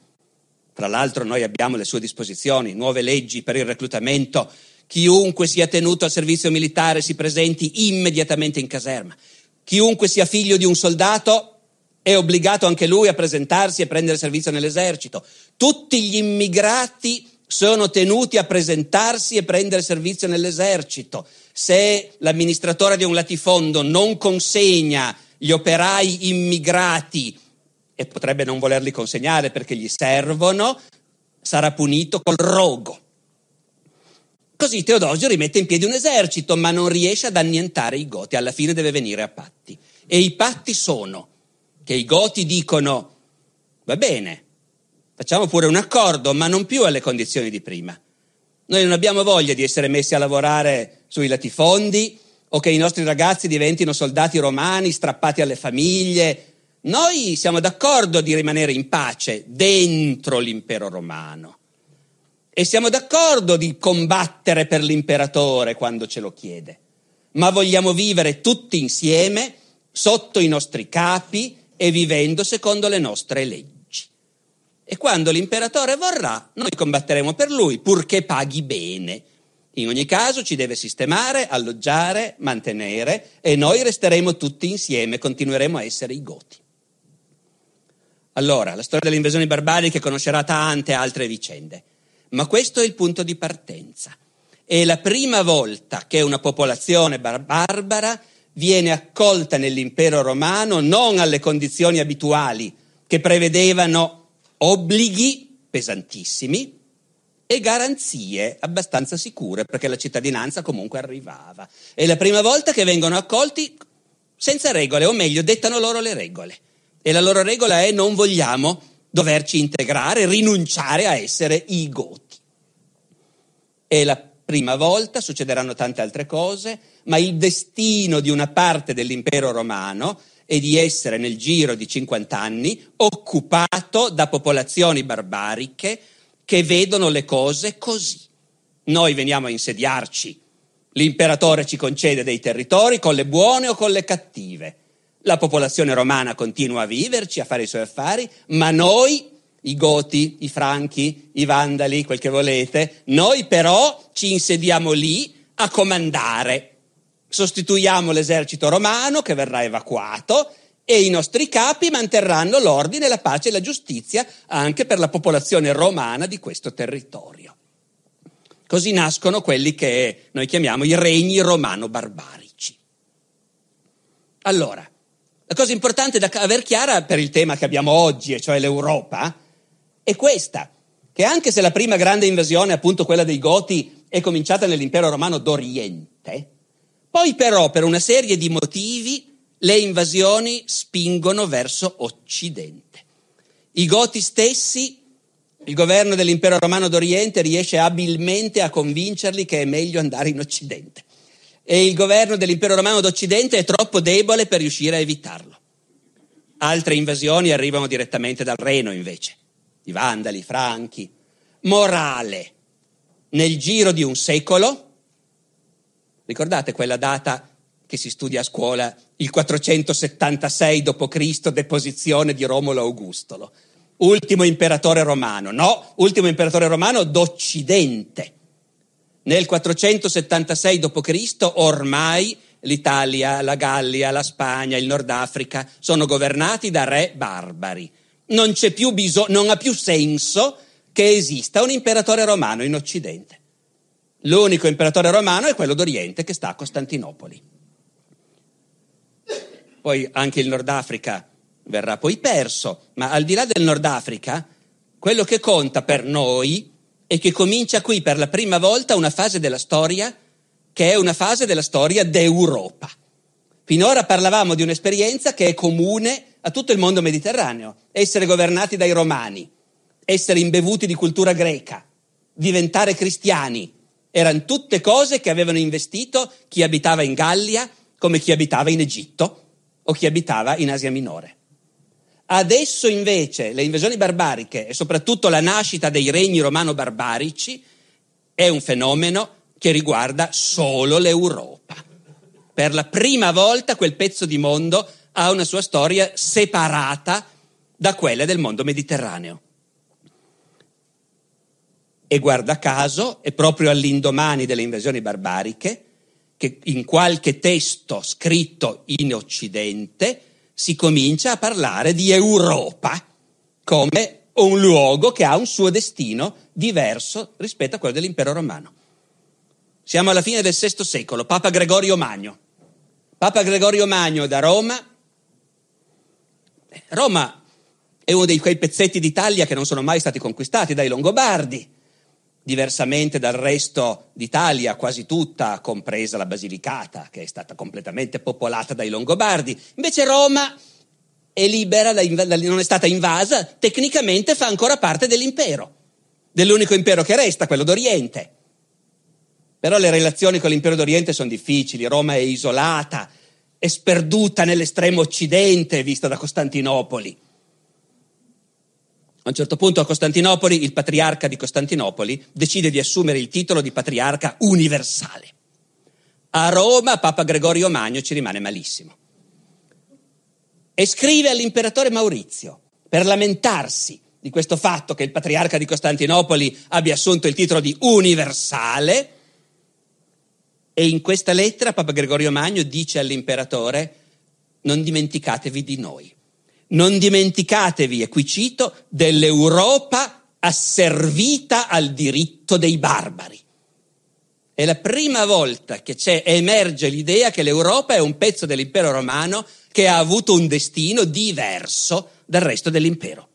Speaker 2: Tra l'altro noi abbiamo le sue disposizioni, nuove leggi per il reclutamento. Chiunque sia tenuto al servizio militare si presenti immediatamente in caserma. Chiunque sia figlio di un soldato è obbligato anche lui a presentarsi e prendere servizio nell'esercito. Tutti gli immigrati sono tenuti a presentarsi e prendere servizio nell'esercito. Se l'amministratore di un latifondo non consegna gli operai immigrati e potrebbe non volerli consegnare perché gli servono, sarà punito col rogo. Così Teodosio rimette in piedi un esercito, ma non riesce ad annientare i Goti, alla fine deve venire a patti. E i patti sono che i Goti dicono, va bene, facciamo pure un accordo, ma non più alle condizioni di prima. Noi non abbiamo voglia di essere messi a lavorare sui latifondi, o che i nostri ragazzi diventino soldati romani strappati alle famiglie. Noi siamo d'accordo di rimanere in pace dentro l'impero romano e siamo d'accordo di combattere per l'imperatore quando ce lo chiede, ma vogliamo vivere tutti insieme sotto i nostri capi e vivendo secondo le nostre leggi. E quando l'imperatore vorrà, noi combatteremo per lui, purché paghi bene in ogni caso ci deve sistemare, alloggiare, mantenere e noi resteremo tutti insieme, continueremo a essere i Goti. Allora, la storia delle invasioni barbariche conoscerà tante altre vicende, ma questo è il punto di partenza. È la prima volta che una popolazione barbara viene accolta nell'impero romano non alle condizioni abituali che prevedevano obblighi pesantissimi, e garanzie abbastanza sicure perché la cittadinanza comunque arrivava. È la prima volta che vengono accolti senza regole, o meglio, dettano loro le regole. E la loro regola è non vogliamo doverci integrare, rinunciare a essere i goti. È la prima volta, succederanno tante altre cose, ma il destino di una parte dell'impero romano è di essere nel giro di 50 anni occupato da popolazioni barbariche che vedono le cose così. Noi veniamo a insediarci, l'imperatore ci concede dei territori con le buone o con le cattive. La popolazione romana continua a viverci, a fare i suoi affari, ma noi, i Goti, i Franchi, i Vandali, quel che volete, noi però ci insediamo lì a comandare. Sostituiamo l'esercito romano che verrà evacuato e i nostri capi manterranno l'ordine, la pace e la giustizia anche per la popolazione romana di questo territorio. Così nascono quelli che noi chiamiamo i regni romano-barbarici. Allora, la cosa importante da aver chiara per il tema che abbiamo oggi, e cioè l'Europa, è questa, che anche se la prima grande invasione, appunto quella dei Goti, è cominciata nell'impero romano d'Oriente, Poi però per una serie di motivi le invasioni spingono verso Occidente. I Goti stessi, il governo dell'impero romano d'Oriente riesce abilmente a convincerli che è meglio andare in Occidente e il governo dell'impero romano d'Occidente è troppo debole per riuscire a evitarlo. Altre invasioni arrivano direttamente dal Reno invece, i Vandali, i Franchi. Morale, nel giro di un secolo Ricordate quella data che si studia a scuola, il 476 d.C., deposizione di Romolo Augustolo. Ultimo imperatore romano, no, ultimo imperatore romano d'Occidente. Nel 476 d.C. ormai l'Italia, la Gallia, la Spagna, il Nord Africa sono governati da re barbari. Non, bisogno, non ha più senso che esista un imperatore romano in Occidente. L'unico imperatore romano è quello d'Oriente che sta a Costantinopoli. Poi anche il Nord Africa verrà poi perso, ma al di là del Nord Africa, quello che conta per noi è che comincia qui per la prima volta una fase della storia che è una fase della storia d'Europa. Finora parlavamo di un'esperienza che è comune a tutto il mondo mediterraneo, essere governati dai romani, essere imbevuti di cultura greca, diventare cristiani, erano tutte cose che avevano investito chi abitava in Gallia come chi abitava in Egitto o chi abitava in Asia Minore. Adesso invece le invasioni barbariche e soprattutto la nascita dei regni romano-barbarici è un fenomeno che riguarda solo l'Europa. Per la prima volta quel pezzo di mondo ha una sua storia separata da quella del mondo mediterraneo. E guarda caso, è proprio all'indomani delle invasioni barbariche che in qualche testo scritto in Occidente si comincia a parlare di Europa come un luogo che ha un suo destino diverso rispetto a quello dell'impero romano. Siamo alla fine del VI secolo, Papa Gregorio Magno. Papa Gregorio Magno da Roma. Roma è uno di quei pezzetti d'Italia che non sono mai stati conquistati dai Longobardi diversamente dal resto d'Italia, quasi tutta, compresa la Basilicata, che è stata completamente popolata dai Longobardi. Invece Roma è libera, non è stata invasa, tecnicamente fa ancora parte dell'impero, dell'unico impero che resta, quello d'Oriente. Però le relazioni con l'impero d'Oriente sono difficili, Roma è isolata, è sperduta nell'estremo occidente, vista da Costantinopoli. A un certo punto a Costantinopoli il patriarca di Costantinopoli decide di assumere il titolo di patriarca universale. A Roma Papa Gregorio Magno ci rimane malissimo. E scrive all'imperatore Maurizio per lamentarsi di questo fatto che il patriarca di Costantinopoli abbia assunto il titolo di universale. E in questa lettera Papa Gregorio Magno dice all'imperatore non dimenticatevi di noi non dimenticatevi, e qui cito, dell'Europa asservita al diritto dei barbari. È la prima volta che emerge l'idea che l'Europa è un pezzo dell'impero romano che ha avuto un destino diverso dal resto dell'impero.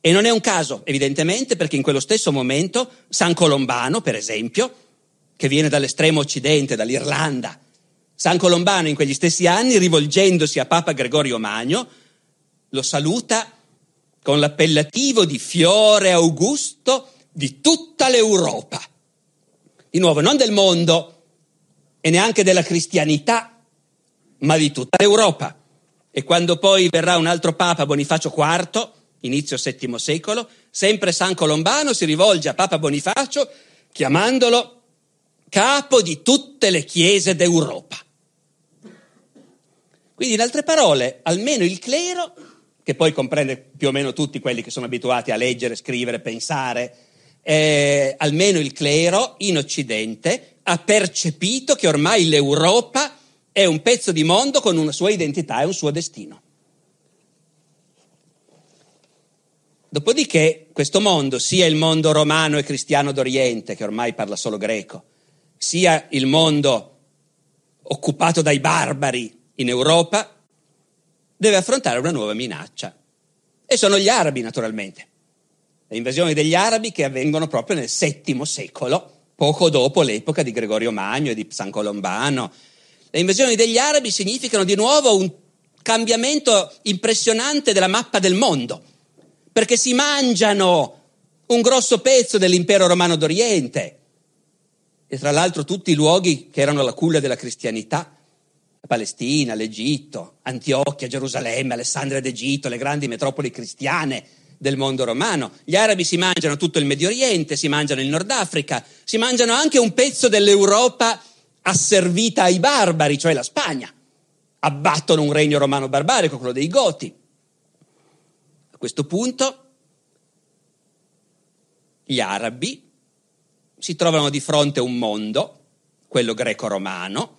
Speaker 2: E non è un caso, evidentemente, perché in quello stesso momento San Colombano, per esempio, che viene dall'estremo occidente, dall'Irlanda, San Colombano in quegli stessi anni, rivolgendosi a Papa Gregorio Magno, lo saluta con l'appellativo di fiore augusto di tutta l'Europa. Di nuovo, non del mondo e neanche della cristianità, ma di tutta l'Europa. E quando poi verrà un altro Papa, Bonifacio IV, inizio VII secolo, sempre San Colombano si rivolge a Papa Bonifacio chiamandolo capo di tutte le chiese d'Europa. Quindi, in altre parole, almeno il clero che poi comprende più o meno tutti quelli che sono abituati a leggere, scrivere, pensare, eh, almeno il clero in Occidente ha percepito che ormai l'Europa è un pezzo di mondo con una sua identità e un suo destino. Dopodiché questo mondo, sia il mondo romano e cristiano d'Oriente, che ormai parla solo greco, sia il mondo occupato dai barbari in Europa, deve affrontare una nuova minaccia. E sono gli arabi, naturalmente. Le invasioni degli arabi che avvengono proprio nel VII secolo poco dopo l'epoca di Gregorio Magno e di San Colombano. Le invasioni degli arabi significano di nuovo un cambiamento impressionante della mappa del mondo, perché si mangiano un grosso pezzo dell'impero romano d'Oriente e tra l'altro tutti i luoghi che erano la culla della cristianità, la Palestina, l'Egitto, Antiochia, Gerusalemme, Alessandria d'Egitto, le grandi metropoli cristiane del mondo romano. Gli arabi si mangiano tutto il Medio Oriente, si mangiano il Nord Africa, si mangiano anche un pezzo dell'Europa asservita ai barbari, cioè la Spagna. Abbattono un regno romano barbarico, quello dei Goti. A questo punto gli arabi si trovano di fronte a un mondo, quello greco-romano,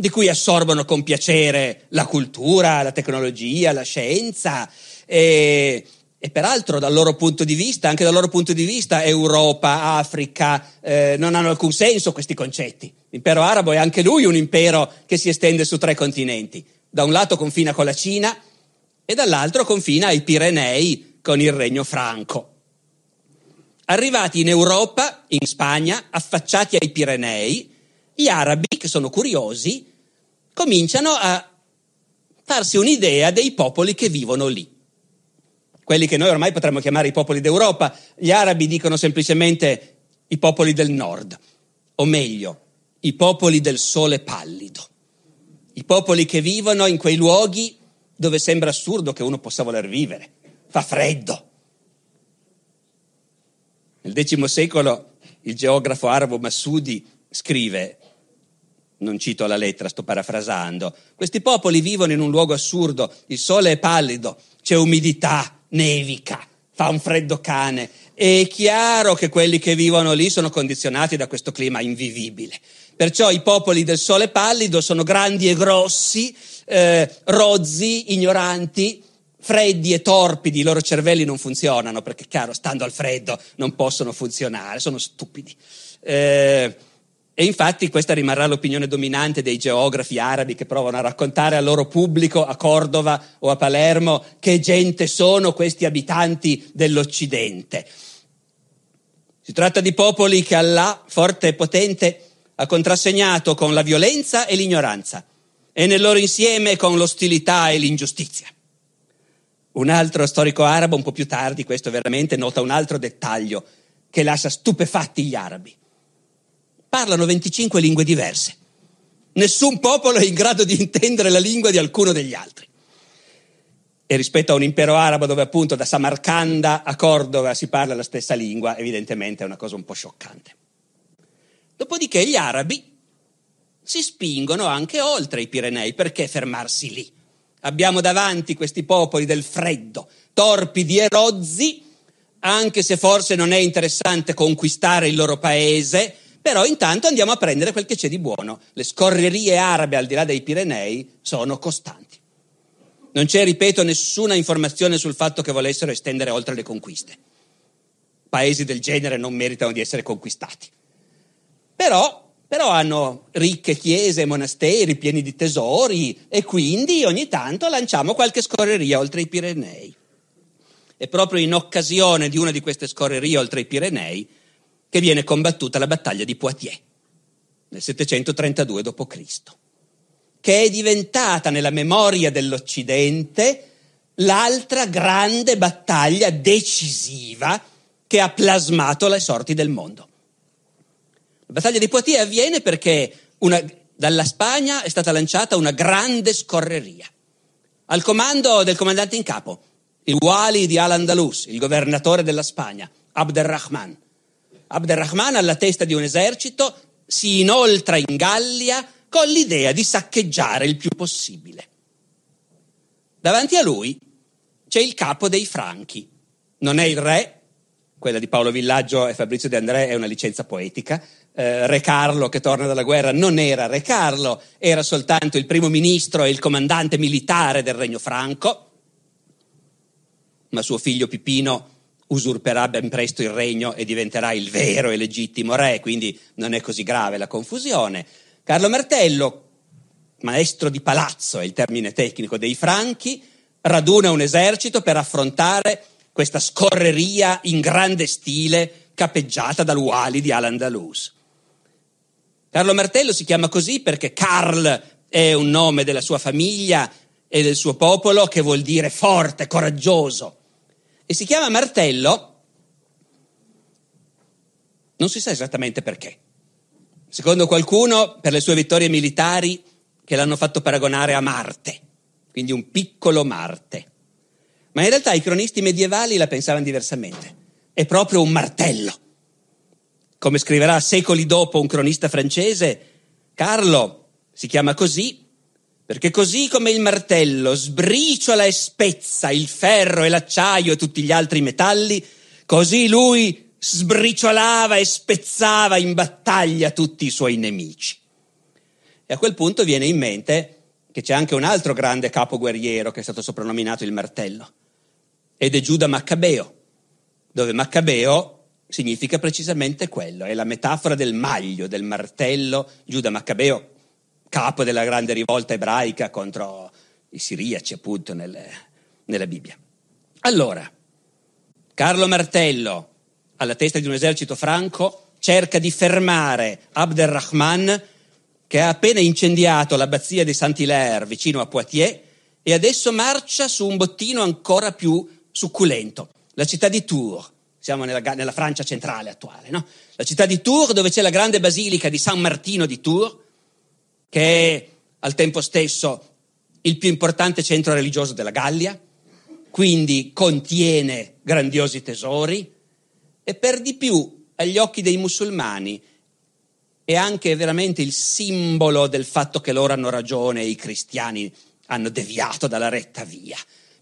Speaker 2: di cui assorbono con piacere la cultura, la tecnologia, la scienza e, e, peraltro dal loro punto di vista, anche dal loro punto di vista, Europa, Africa, eh, non hanno alcun senso questi concetti. L'impero arabo è anche lui un impero che si estende su tre continenti. Da un lato confina con la Cina e dall'altro confina ai Pirenei con il regno franco. Arrivati in Europa, in Spagna, affacciati ai Pirenei, gli arabi, che sono curiosi, cominciano a farsi un'idea dei popoli che vivono lì. Quelli che noi ormai potremmo chiamare i popoli d'Europa, gli arabi dicono semplicemente i popoli del nord, o meglio, i popoli del sole pallido, i popoli che vivono in quei luoghi dove sembra assurdo che uno possa voler vivere. Fa freddo, nel X secolo il geografo arabo Massoudi scrive, non cito la lettera, sto parafrasando, questi popoli vivono in un luogo assurdo, il sole è pallido, c'è umidità, nevica, fa un freddo cane. È chiaro che quelli che vivono lì sono condizionati da questo clima invivibile. Perciò i popoli del sole pallido sono grandi e grossi, eh, rozzi, ignoranti, freddi e torpidi, i loro cervelli non funzionano perché, chiaro, stando al freddo non possono funzionare, sono stupidi. Eh, e infatti questa rimarrà l'opinione dominante dei geografi arabi che provano a raccontare al loro pubblico a Cordova o a Palermo che gente sono questi abitanti dell'Occidente. Si tratta di popoli che Allah, forte e potente, ha contrassegnato con la violenza e l'ignoranza e nel loro insieme con l'ostilità e l'ingiustizia. Un altro storico arabo, un po' più tardi, questo veramente nota un altro dettaglio che lascia stupefatti gli arabi. Parlano 25 lingue diverse. Nessun popolo è in grado di intendere la lingua di alcuno degli altri. E rispetto a un impero arabo dove appunto da Samarcanda a Cordova si parla la stessa lingua, evidentemente è una cosa un po' scioccante. Dopodiché gli arabi si spingono anche oltre i Pirenei, perché fermarsi lì? Abbiamo davanti questi popoli del freddo, torpidi e rozzi, anche se forse non è interessante conquistare il loro paese, però intanto andiamo a prendere quel che c'è di buono. Le scorrerie arabe al di là dei Pirenei sono costanti. Non c'è, ripeto, nessuna informazione sul fatto che volessero estendere oltre le conquiste. Paesi del genere non meritano di essere conquistati. Però però hanno ricche chiese, monasteri pieni di tesori e quindi ogni tanto lanciamo qualche scorreria oltre i Pirenei. È proprio in occasione di una di queste scorrerie oltre i Pirenei che viene combattuta la battaglia di Poitiers nel 732 d.C., che è diventata nella memoria dell'Occidente l'altra grande battaglia decisiva che ha plasmato le sorti del mondo. La battaglia di Poitiers avviene perché una, dalla Spagna è stata lanciata una grande scorreria. Al comando del comandante in capo, il Wali di Al-Andalus, il governatore della Spagna, Abderrahman. Abderrahman alla testa di un esercito si inoltra in Gallia con l'idea di saccheggiare il più possibile. Davanti a lui c'è il capo dei Franchi. Non è il re, quella di Paolo Villaggio e Fabrizio De André è una licenza poetica, eh, Re Carlo che torna dalla guerra non era Re Carlo, era soltanto il primo ministro e il comandante militare del Regno Franco, ma suo figlio Pipino usurperà ben presto il regno e diventerà il vero e legittimo re, quindi non è così grave la confusione. Carlo Martello, maestro di palazzo è il termine tecnico dei Franchi, raduna un esercito per affrontare questa scorreria in grande stile capeggiata dal Wali di Al-Andalus. Carlo Martello si chiama così perché Carl è un nome della sua famiglia e del suo popolo che vuol dire forte, coraggioso. E si chiama Martello, non si sa esattamente perché. Secondo qualcuno, per le sue vittorie militari che l'hanno fatto paragonare a Marte, quindi un piccolo Marte. Ma in realtà i cronisti medievali la pensavano diversamente. È proprio un martello. Come scriverà secoli dopo un cronista francese, Carlo si chiama così perché così come il martello sbriciola e spezza il ferro e l'acciaio e tutti gli altri metalli, così lui sbriciolava e spezzava in battaglia tutti i suoi nemici. E a quel punto viene in mente che c'è anche un altro grande capo guerriero che è stato soprannominato il martello, ed è Giuda Maccabeo, dove Maccabeo significa precisamente quello, è la metafora del maglio, del martello, Giuda Maccabeo capo della grande rivolta ebraica contro i siriaci, appunto, nelle, nella Bibbia. Allora, Carlo Martello, alla testa di un esercito franco, cerca di fermare Abderrahman, che ha appena incendiato l'abbazia di Saint-Hilaire vicino a Poitiers, e adesso marcia su un bottino ancora più succulento, la città di Tours. Siamo nella, nella Francia centrale attuale, no? La città di Tours, dove c'è la grande basilica di San Martino di Tours, che è al tempo stesso il più importante centro religioso della Gallia, quindi contiene grandiosi tesori e per di più agli occhi dei musulmani è anche veramente il simbolo del fatto che loro hanno ragione e i cristiani hanno deviato dalla retta via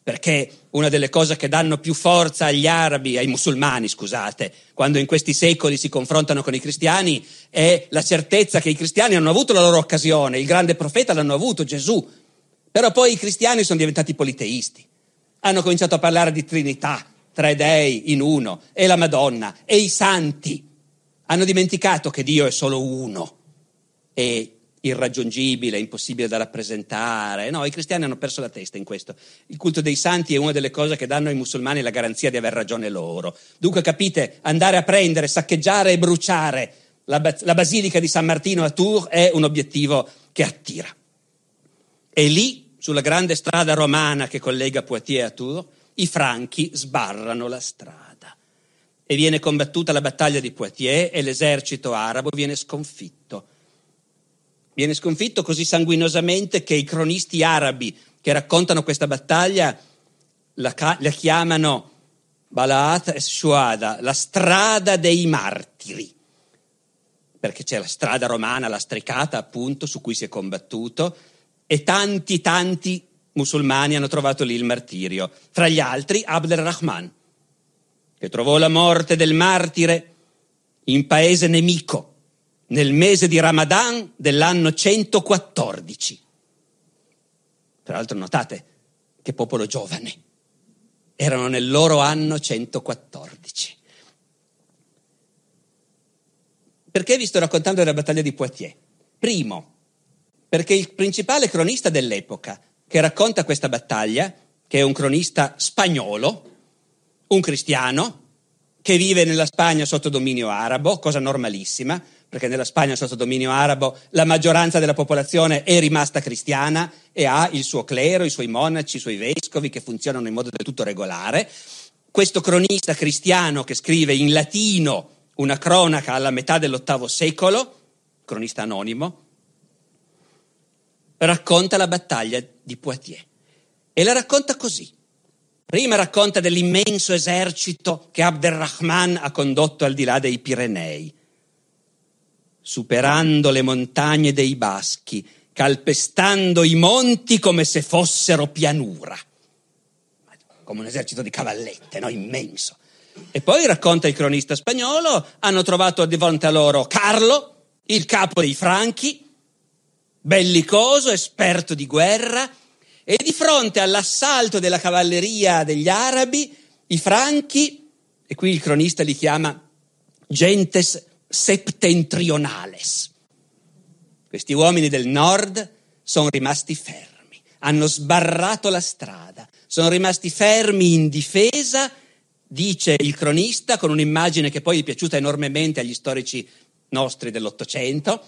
Speaker 2: perché una delle cose che danno più forza agli arabi, ai musulmani, scusate, quando in questi secoli si confrontano con i cristiani, è la certezza che i cristiani hanno avuto la loro occasione, il grande profeta l'hanno avuto, Gesù, però poi i cristiani sono diventati politeisti, hanno cominciato a parlare di Trinità, tre dei in uno, e la Madonna, e i santi, hanno dimenticato che Dio è solo uno e irraggiungibile, impossibile da rappresentare. No, i cristiani hanno perso la testa in questo. Il culto dei santi è una delle cose che danno ai musulmani la garanzia di aver ragione loro. Dunque, capite, andare a prendere, saccheggiare e bruciare la, la basilica di San Martino a Tours è un obiettivo che attira. E lì, sulla grande strada romana che collega Poitiers a Tours, i franchi sbarrano la strada. E viene combattuta la battaglia di Poitiers e l'esercito arabo viene sconfitto viene sconfitto così sanguinosamente che i cronisti arabi che raccontano questa battaglia la, la chiamano Balaat Shuada, la strada dei martiri, perché c'è la strada romana, la stricata appunto, su cui si è combattuto, e tanti, tanti musulmani hanno trovato lì il martirio, fra gli altri Abd al-Rahman, che trovò la morte del martire in paese nemico, nel mese di Ramadan dell'anno 114. Tra l'altro notate che popolo giovane, erano nel loro anno 114. Perché vi sto raccontando della battaglia di Poitiers? Primo, perché il principale cronista dell'epoca che racconta questa battaglia, che è un cronista spagnolo, un cristiano, che vive nella Spagna sotto dominio arabo, cosa normalissima, perché nella Spagna sotto dominio arabo la maggioranza della popolazione è rimasta cristiana e ha il suo clero, i suoi monaci, i suoi vescovi che funzionano in modo del tutto regolare. Questo cronista cristiano che scrive in latino una cronaca alla metà dell'ottavo secolo, cronista anonimo, racconta la battaglia di Poitiers e la racconta così. Prima racconta dell'immenso esercito che Abderrahman ha condotto al di là dei Pirenei superando le montagne dei Baschi, calpestando i monti come se fossero pianura, come un esercito di cavallette, no? immenso. E poi racconta il cronista spagnolo, hanno trovato di fronte a loro Carlo, il capo dei Franchi, bellicoso, esperto di guerra, e di fronte all'assalto della cavalleria degli arabi, i Franchi, e qui il cronista li chiama gentes septentrionales. Questi uomini del nord sono rimasti fermi, hanno sbarrato la strada, sono rimasti fermi in difesa, dice il cronista con un'immagine che poi è piaciuta enormemente agli storici nostri dell'Ottocento,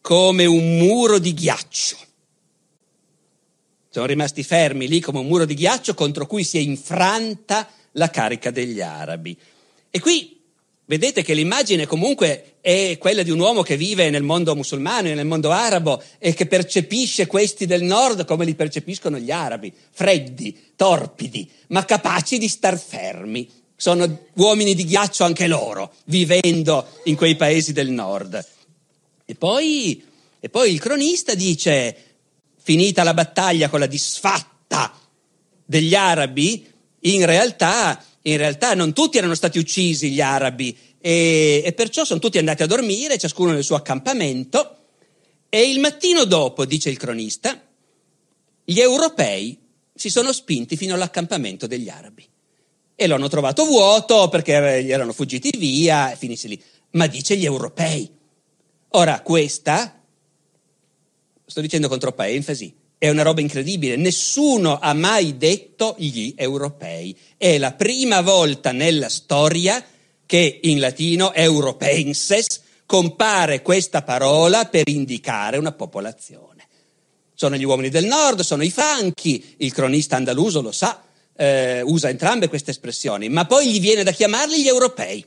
Speaker 2: come un muro di ghiaccio. Sono rimasti fermi lì come un muro di ghiaccio contro cui si è infranta la carica degli arabi. E qui vedete che l'immagine comunque è quella di un uomo che vive nel mondo musulmano e nel mondo arabo e che percepisce questi del nord come li percepiscono gli arabi, freddi, torpidi, ma capaci di star fermi. Sono uomini di ghiaccio anche loro, vivendo in quei paesi del nord. E poi, e poi il cronista dice, finita la battaglia con la disfatta degli arabi, in realtà, in realtà non tutti erano stati uccisi gli arabi e, e perciò sono tutti andati a dormire, ciascuno nel suo accampamento, e il mattino dopo, dice il cronista, gli europei si sono spinti fino all'accampamento degli arabi e lo hanno trovato vuoto perché gli erano fuggiti via e finisce lì. Ma dice gli europei. Ora, questa, sto dicendo con troppa enfasi, è una roba incredibile. Nessuno ha mai detto gli europei. È la prima volta nella storia che in latino europenses compare questa parola per indicare una popolazione. Sono gli uomini del nord, sono i franchi, il cronista andaluso lo sa, eh, usa entrambe queste espressioni, ma poi gli viene da chiamarli gli europei.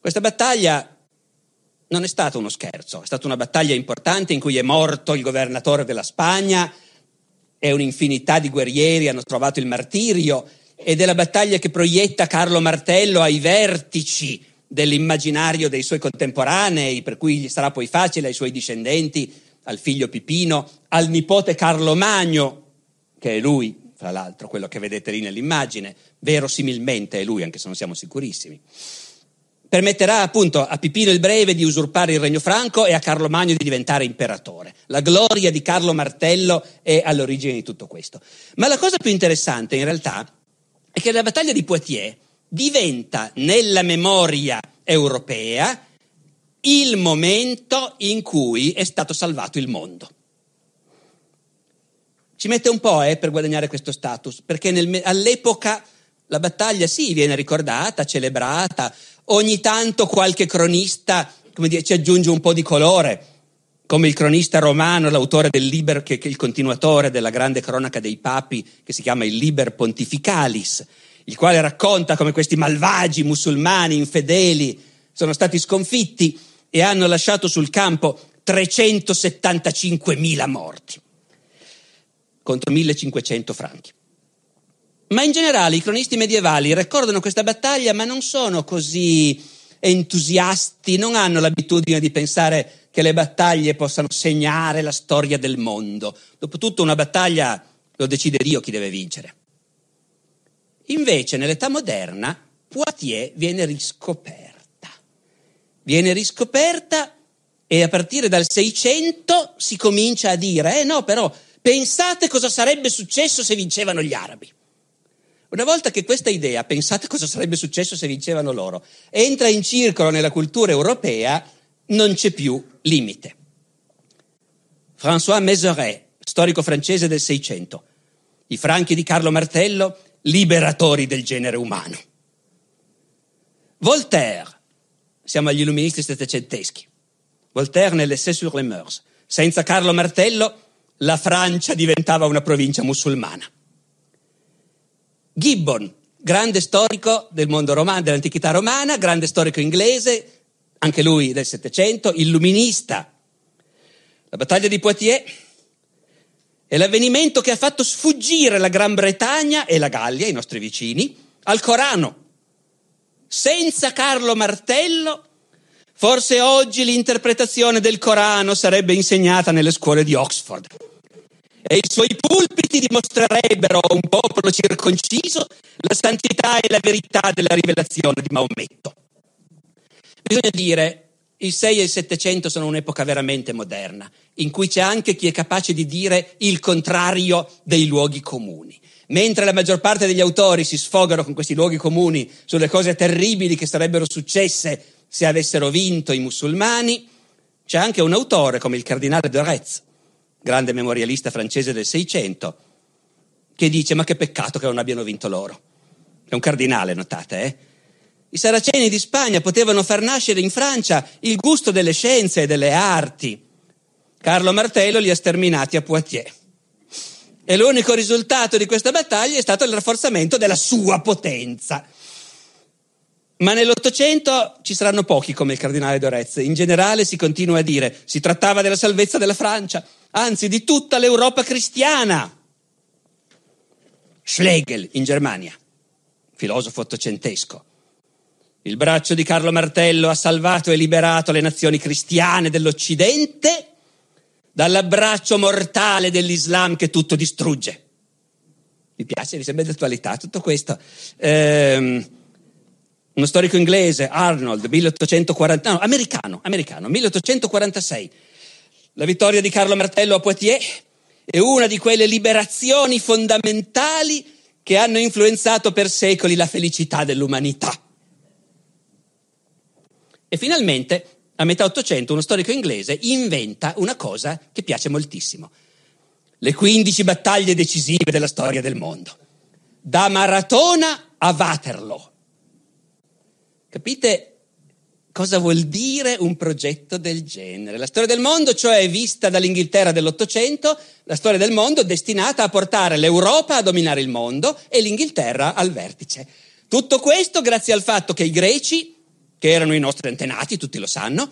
Speaker 2: Questa battaglia non è stata uno scherzo, è stata una battaglia importante in cui è morto il governatore della Spagna e un'infinità di guerrieri hanno trovato il martirio ed è la battaglia che proietta Carlo Martello ai vertici dell'immaginario dei suoi contemporanei, per cui gli sarà poi facile ai suoi discendenti, al figlio Pipino, al nipote Carlo Magno, che è lui, fra l'altro, quello che vedete lì nell'immagine, verosimilmente è lui, anche se non siamo sicurissimi permetterà appunto a Pipino il Breve di usurpare il regno franco e a Carlo Magno di diventare imperatore. La gloria di Carlo Martello è all'origine di tutto questo. Ma la cosa più interessante in realtà è che la battaglia di Poitiers diventa nella memoria europea il momento in cui è stato salvato il mondo. Ci mette un po' eh, per guadagnare questo status, perché nel, all'epoca la battaglia sì viene ricordata, celebrata, ogni tanto qualche cronista dire, ci aggiunge un po' di colore, come il cronista romano, l'autore del Liber, che, che è il continuatore della grande cronaca dei papi, che si chiama il Liber Pontificalis, il quale racconta come questi malvagi musulmani infedeli sono stati sconfitti e hanno lasciato sul campo 375.000 morti contro 1.500 franchi. Ma in generale i cronisti medievali ricordano questa battaglia, ma non sono così entusiasti, non hanno l'abitudine di pensare che le battaglie possano segnare la storia del mondo. Dopotutto una battaglia lo decide Dio chi deve vincere. Invece nell'età moderna Poitiers viene riscoperta. Viene riscoperta e a partire dal 600 si comincia a dire, eh no però pensate cosa sarebbe successo se vincevano gli arabi. Una volta che questa idea, pensate cosa sarebbe successo se vincevano loro, entra in circolo nella cultura europea, non c'è più limite. François Mézeray, storico francese del Seicento, i franchi di Carlo Martello, liberatori del genere umano. Voltaire, siamo agli illuministi settecenteschi, Voltaire nell'Essai sur les mœurs, senza Carlo Martello la Francia diventava una provincia musulmana. Gibbon, grande storico del mondo romano, dell'antichità romana, grande storico inglese, anche lui del Settecento, illuminista. La battaglia di Poitiers è l'avvenimento che ha fatto sfuggire la Gran Bretagna e la Gallia, i nostri vicini, al Corano. Senza Carlo Martello, forse oggi l'interpretazione del Corano sarebbe insegnata nelle scuole di Oxford e i suoi pulpiti dimostrerebbero a un popolo circonciso la santità e la verità della rivelazione di Maometto. Bisogna dire, il 6 e il 700 sono un'epoca veramente moderna, in cui c'è anche chi è capace di dire il contrario dei luoghi comuni. Mentre la maggior parte degli autori si sfogano con questi luoghi comuni sulle cose terribili che sarebbero successe se avessero vinto i musulmani, c'è anche un autore come il cardinale de Retz, grande memorialista francese del Seicento, che dice ma che peccato che non abbiano vinto loro. È un cardinale, notate, eh? I saraceni di Spagna potevano far nascere in Francia il gusto delle scienze e delle arti. Carlo Martello li ha sterminati a Poitiers. E l'unico risultato di questa battaglia è stato il rafforzamento della sua potenza. Ma nell'Ottocento ci saranno pochi come il cardinale Dorez. In generale si continua a dire si trattava della salvezza della Francia, anzi di tutta l'Europa cristiana. Schlegel in Germania, filosofo ottocentesco. Il braccio di Carlo Martello ha salvato e liberato le nazioni cristiane dell'Occidente dall'abbraccio mortale dell'Islam che tutto distrugge. Mi piace, mi sembra di attualità tutto questo. Ehm, uno storico inglese, Arnold, 1840, no, americano, americano, 1846. La vittoria di Carlo Martello a Poitiers è una di quelle liberazioni fondamentali che hanno influenzato per secoli la felicità dell'umanità. E finalmente a metà Ottocento, uno storico inglese inventa una cosa che piace moltissimo. Le 15 battaglie decisive della storia del mondo. Da Maratona a Waterloo. Capite cosa vuol dire un progetto del genere? La storia del mondo, cioè vista dall'Inghilterra dell'Ottocento, la storia del mondo destinata a portare l'Europa a dominare il mondo e l'Inghilterra al vertice. Tutto questo grazie al fatto che i greci che erano i nostri antenati, tutti lo sanno,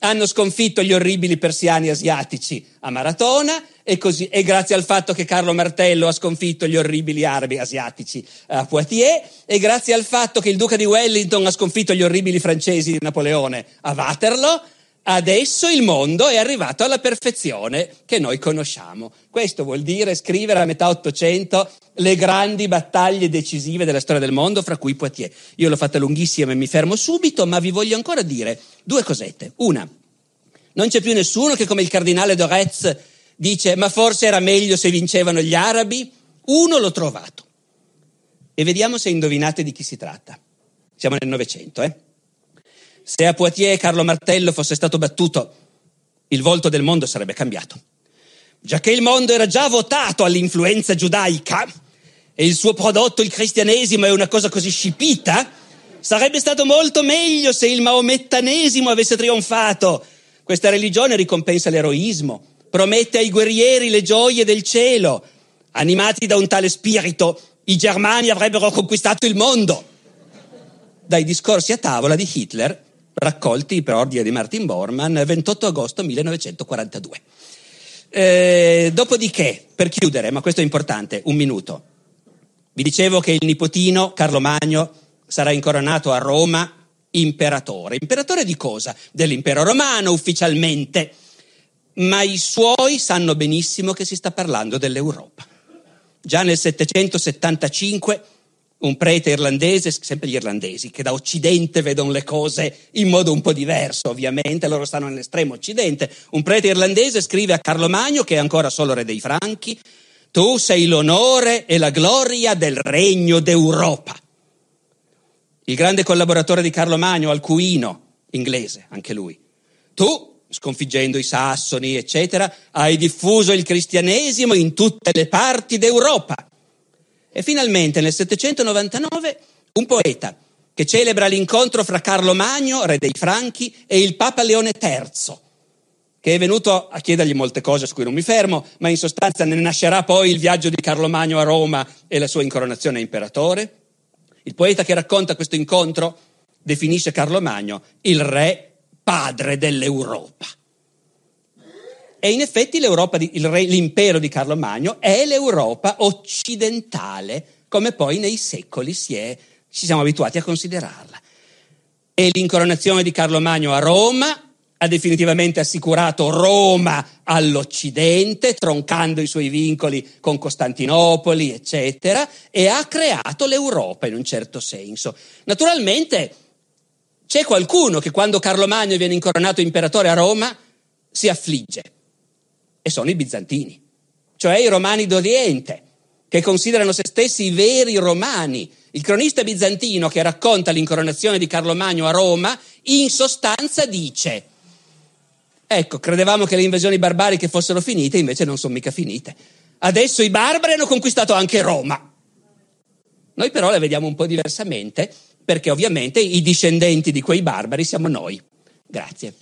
Speaker 2: hanno sconfitto gli orribili persiani asiatici a Maratona e, così, e, grazie al fatto che Carlo Martello ha sconfitto gli orribili arabi asiatici a Poitiers e grazie al fatto che il duca di Wellington ha sconfitto gli orribili francesi di Napoleone a Waterloo, Adesso il mondo è arrivato alla perfezione che noi conosciamo. Questo vuol dire scrivere a metà Ottocento le grandi battaglie decisive della storia del mondo, fra cui Poitiers. Io l'ho fatta lunghissima e mi fermo subito, ma vi voglio ancora dire due cosette. Una, non c'è più nessuno che come il cardinale Dorez dice ma forse era meglio se vincevano gli arabi. Uno l'ho trovato. E vediamo se indovinate di chi si tratta. Siamo nel Novecento, eh? Se a Poitiers Carlo Martello fosse stato battuto, il volto del mondo sarebbe cambiato. Giacché il mondo era già votato all'influenza giudaica e il suo prodotto, il cristianesimo, è una cosa così scipita, sarebbe stato molto meglio se il maomettanesimo avesse trionfato. Questa religione ricompensa l'eroismo, promette ai guerrieri le gioie del cielo. Animati da un tale spirito, i germani avrebbero conquistato il mondo. Dai discorsi a tavola di Hitler raccolti per ordine di Martin Bormann 28 agosto 1942. Eh, dopodiché, per chiudere, ma questo è importante, un minuto. Vi dicevo che il nipotino Carlo Magno sarà incoronato a Roma imperatore. Imperatore di cosa? Dell'impero romano ufficialmente, ma i suoi sanno benissimo che si sta parlando dell'Europa. Già nel 775 un prete irlandese, sempre gli irlandesi, che da occidente vedono le cose in modo un po' diverso, ovviamente, loro stanno nell'estremo occidente. Un prete irlandese scrive a Carlo Magno, che è ancora solo re dei Franchi, tu sei l'onore e la gloria del regno d'Europa. Il grande collaboratore di Carlo Magno, Alcuino, inglese, anche lui. Tu, sconfiggendo i sassoni, eccetera, hai diffuso il cristianesimo in tutte le parti d'Europa e finalmente nel 799 un poeta che celebra l'incontro fra Carlo Magno, re dei Franchi, e il Papa Leone III, che è venuto a chiedergli molte cose su cui non mi fermo, ma in sostanza ne nascerà poi il viaggio di Carlo Magno a Roma e la sua incoronazione a imperatore. Il poeta che racconta questo incontro definisce Carlo Magno il re padre dell'Europa. E in effetti di, re, l'impero di Carlo Magno è l'Europa occidentale, come poi nei secoli si è, ci siamo abituati a considerarla. E l'incoronazione di Carlo Magno a Roma ha definitivamente assicurato Roma all'Occidente, troncando i suoi vincoli con Costantinopoli, eccetera, e ha creato l'Europa in un certo senso. Naturalmente c'è qualcuno che quando Carlo Magno viene incoronato imperatore a Roma si affligge e sono i bizantini, cioè i romani d'Oriente, che considerano se stessi i veri romani. Il cronista bizantino che racconta l'incoronazione di Carlo Magno a Roma, in sostanza dice, ecco, credevamo che le invasioni barbariche fossero finite, invece non sono mica finite. Adesso i barbari hanno conquistato anche Roma. Noi però le vediamo un po' diversamente perché ovviamente i discendenti di quei barbari siamo noi. Grazie.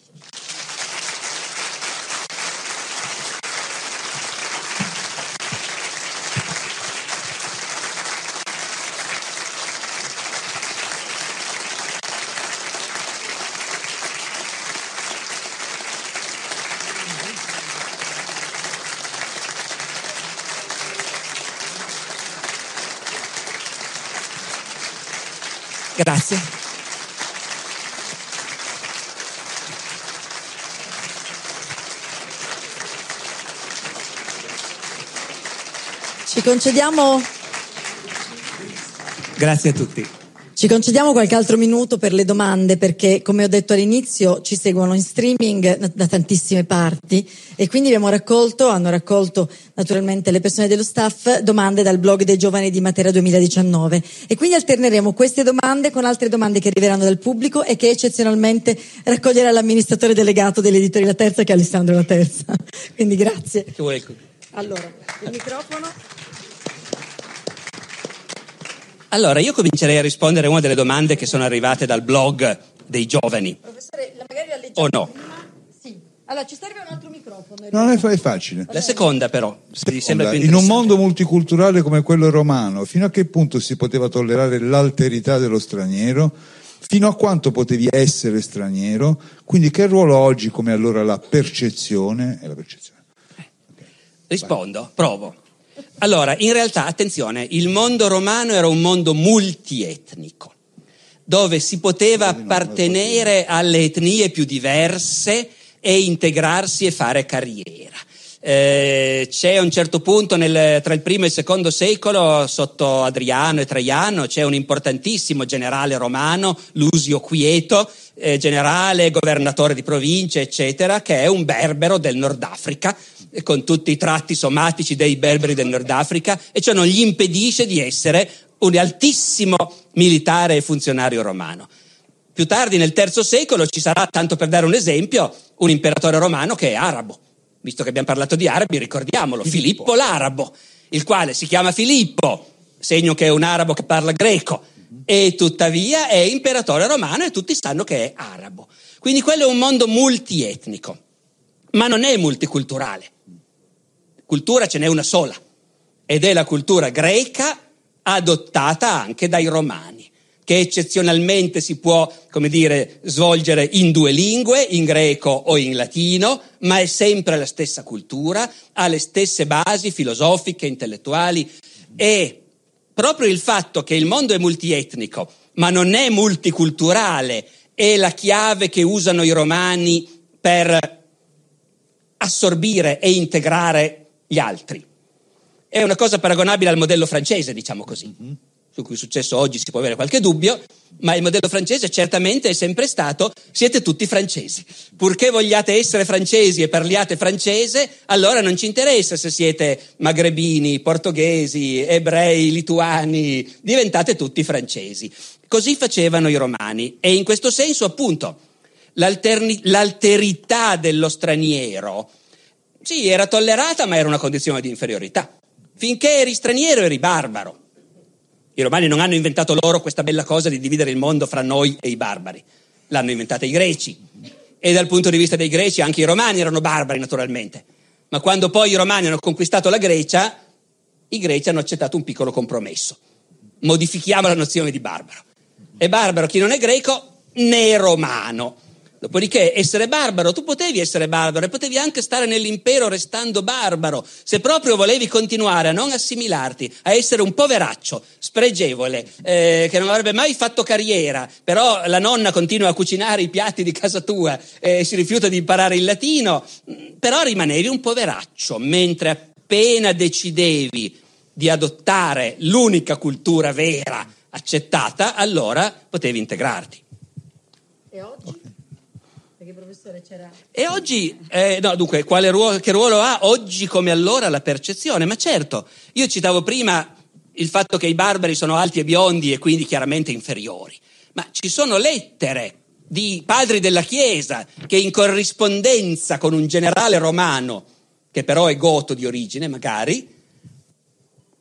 Speaker 3: Ci concediamo.
Speaker 2: Grazie a tutti.
Speaker 3: Ci concediamo qualche altro minuto per le domande perché, come ho detto all'inizio, ci seguono in streaming da tantissime parti e quindi abbiamo raccolto, hanno raccolto naturalmente le persone dello staff, domande dal blog dei giovani di Matera 2019 e quindi alterneremo queste domande con altre domande che arriveranno dal pubblico e che eccezionalmente raccoglierà l'amministratore delegato dell'editore La Terza che è Alessandro La Terza. Quindi grazie. Allora, il microfono.
Speaker 2: Allora, io comincerei a rispondere a una delle domande che sono arrivate dal blog dei giovani.
Speaker 3: Professore, magari la leggiamo
Speaker 2: O no?
Speaker 3: prima? Sì. Allora, ci serve un altro microfono.
Speaker 4: Non è, fa- è facile.
Speaker 2: La seconda però, vi sembra più
Speaker 4: In un mondo multiculturale come quello romano, fino a che punto si poteva tollerare l'alterità dello straniero? Fino a quanto potevi essere straniero? Quindi che ruolo ha oggi come allora la percezione? È la percezione.
Speaker 2: Rispondo, provo. Allora, in realtà, attenzione, il mondo romano era un mondo multietnico, dove si poteva appartenere alle etnie più diverse e integrarsi e fare carriera. Eh, c'è a un certo punto nel- tra il primo e il secondo secolo, sotto Adriano e Traiano, c'è un importantissimo generale romano, Lusio Quieto, eh, generale, governatore di province, eccetera, che è un berbero del Nord Africa, con tutti i tratti somatici dei berberi del Nord Africa, e ciò non gli impedisce di essere un altissimo militare e funzionario romano. Più tardi, nel terzo secolo, ci sarà, tanto per dare un esempio, un imperatore romano che è arabo. Visto che abbiamo parlato di arabi, ricordiamolo, Filippo, l'Arabo, il quale si chiama Filippo, segno che è un arabo che parla greco, e tuttavia è imperatore romano e tutti sanno che è arabo. Quindi quello è un mondo multietnico, ma non è multiculturale. Cultura ce n'è una sola, ed è la cultura greca adottata anche dai romani che eccezionalmente si può, come dire, svolgere in due lingue, in greco o in latino, ma è sempre la stessa cultura, ha le stesse basi filosofiche, intellettuali e proprio il fatto che il mondo è multietnico, ma non è multiculturale, è la chiave che usano i romani per assorbire e integrare gli altri. È una cosa paragonabile al modello francese, diciamo così su cui è successo oggi si può avere qualche dubbio, ma il modello francese certamente è sempre stato siete tutti francesi. Purché vogliate essere francesi e parliate francese, allora non ci interessa se siete magrebini, portoghesi, ebrei, lituani, diventate tutti francesi. Così facevano i romani e in questo senso appunto l'alterità dello straniero sì, era tollerata, ma era una condizione di inferiorità. Finché eri straniero eri barbaro. I romani non hanno inventato loro questa bella cosa di dividere il mondo fra noi e i barbari, l'hanno inventata i greci. E dal punto di vista dei greci anche i romani erano barbari naturalmente. Ma quando poi i romani hanno conquistato la Grecia, i greci hanno accettato un piccolo compromesso. Modifichiamo la nozione di barbaro. È barbaro chi non è greco né romano. Dopodiché essere barbaro, tu potevi essere barbaro e potevi anche stare nell'impero restando barbaro, se proprio volevi continuare a non assimilarti, a essere un poveraccio, spregevole, eh, che non avrebbe mai fatto carriera, però la nonna continua a cucinare i piatti di casa tua e si rifiuta di imparare il latino, però rimanevi un poveraccio, mentre appena decidevi di adottare l'unica cultura vera accettata, allora potevi integrarti.
Speaker 3: E oggi?
Speaker 2: E oggi, eh, no, dunque, ruolo, che ruolo ha oggi come allora la percezione? Ma certo, io citavo prima il fatto che i barbari sono alti e biondi e quindi chiaramente inferiori, ma ci sono lettere di padri della Chiesa che in corrispondenza con un generale romano, che però è goto di origine magari,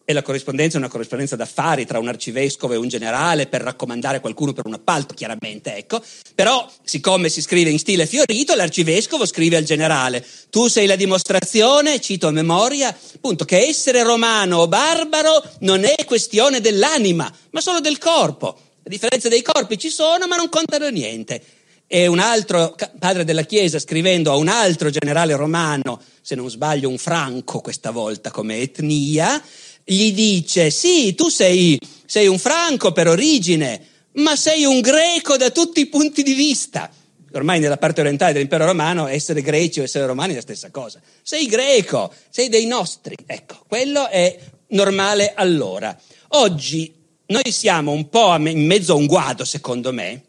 Speaker 2: e la corrispondenza è una corrispondenza d'affari tra un arcivescovo e un generale per raccomandare qualcuno per un appalto, chiaramente, ecco. Però, siccome si scrive in stile fiorito, l'arcivescovo scrive al generale: Tu sei la dimostrazione, cito a memoria, appunto, che essere romano o barbaro non è questione dell'anima, ma solo del corpo. Le differenze dei corpi ci sono, ma non contano niente. E un altro padre della Chiesa, scrivendo a un altro generale romano, se non sbaglio un franco questa volta come etnia, gli dice, sì, tu sei, sei un franco per origine, ma sei un greco da tutti i punti di vista. Ormai nella parte orientale dell'impero romano essere greci o essere romani è la stessa cosa. Sei greco, sei dei nostri. Ecco, quello è normale allora. Oggi noi siamo un po' in mezzo a un guado, secondo me,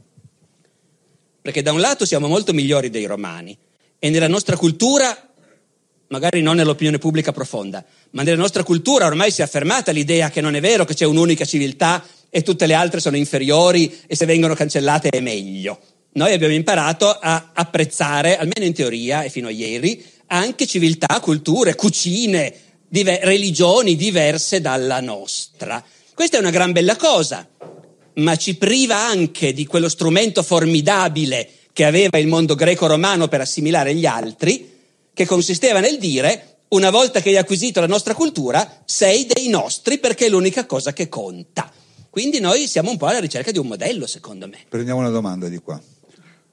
Speaker 2: perché da un lato siamo molto migliori dei romani e nella nostra cultura magari non nell'opinione pubblica profonda, ma nella nostra cultura ormai si è affermata l'idea che non è vero che c'è un'unica civiltà e tutte le altre sono inferiori e se vengono cancellate è meglio. Noi abbiamo imparato a apprezzare, almeno in teoria e fino a ieri, anche civiltà, culture, cucine, diver- religioni diverse dalla nostra. Questa è una gran bella cosa, ma ci priva anche di quello strumento formidabile che aveva il mondo greco-romano per assimilare gli altri, che consisteva nel dire una volta che hai acquisito la nostra cultura, sei dei nostri perché è l'unica cosa che conta. Quindi noi siamo un po' alla ricerca di un modello, secondo me.
Speaker 4: Prendiamo una domanda di qua.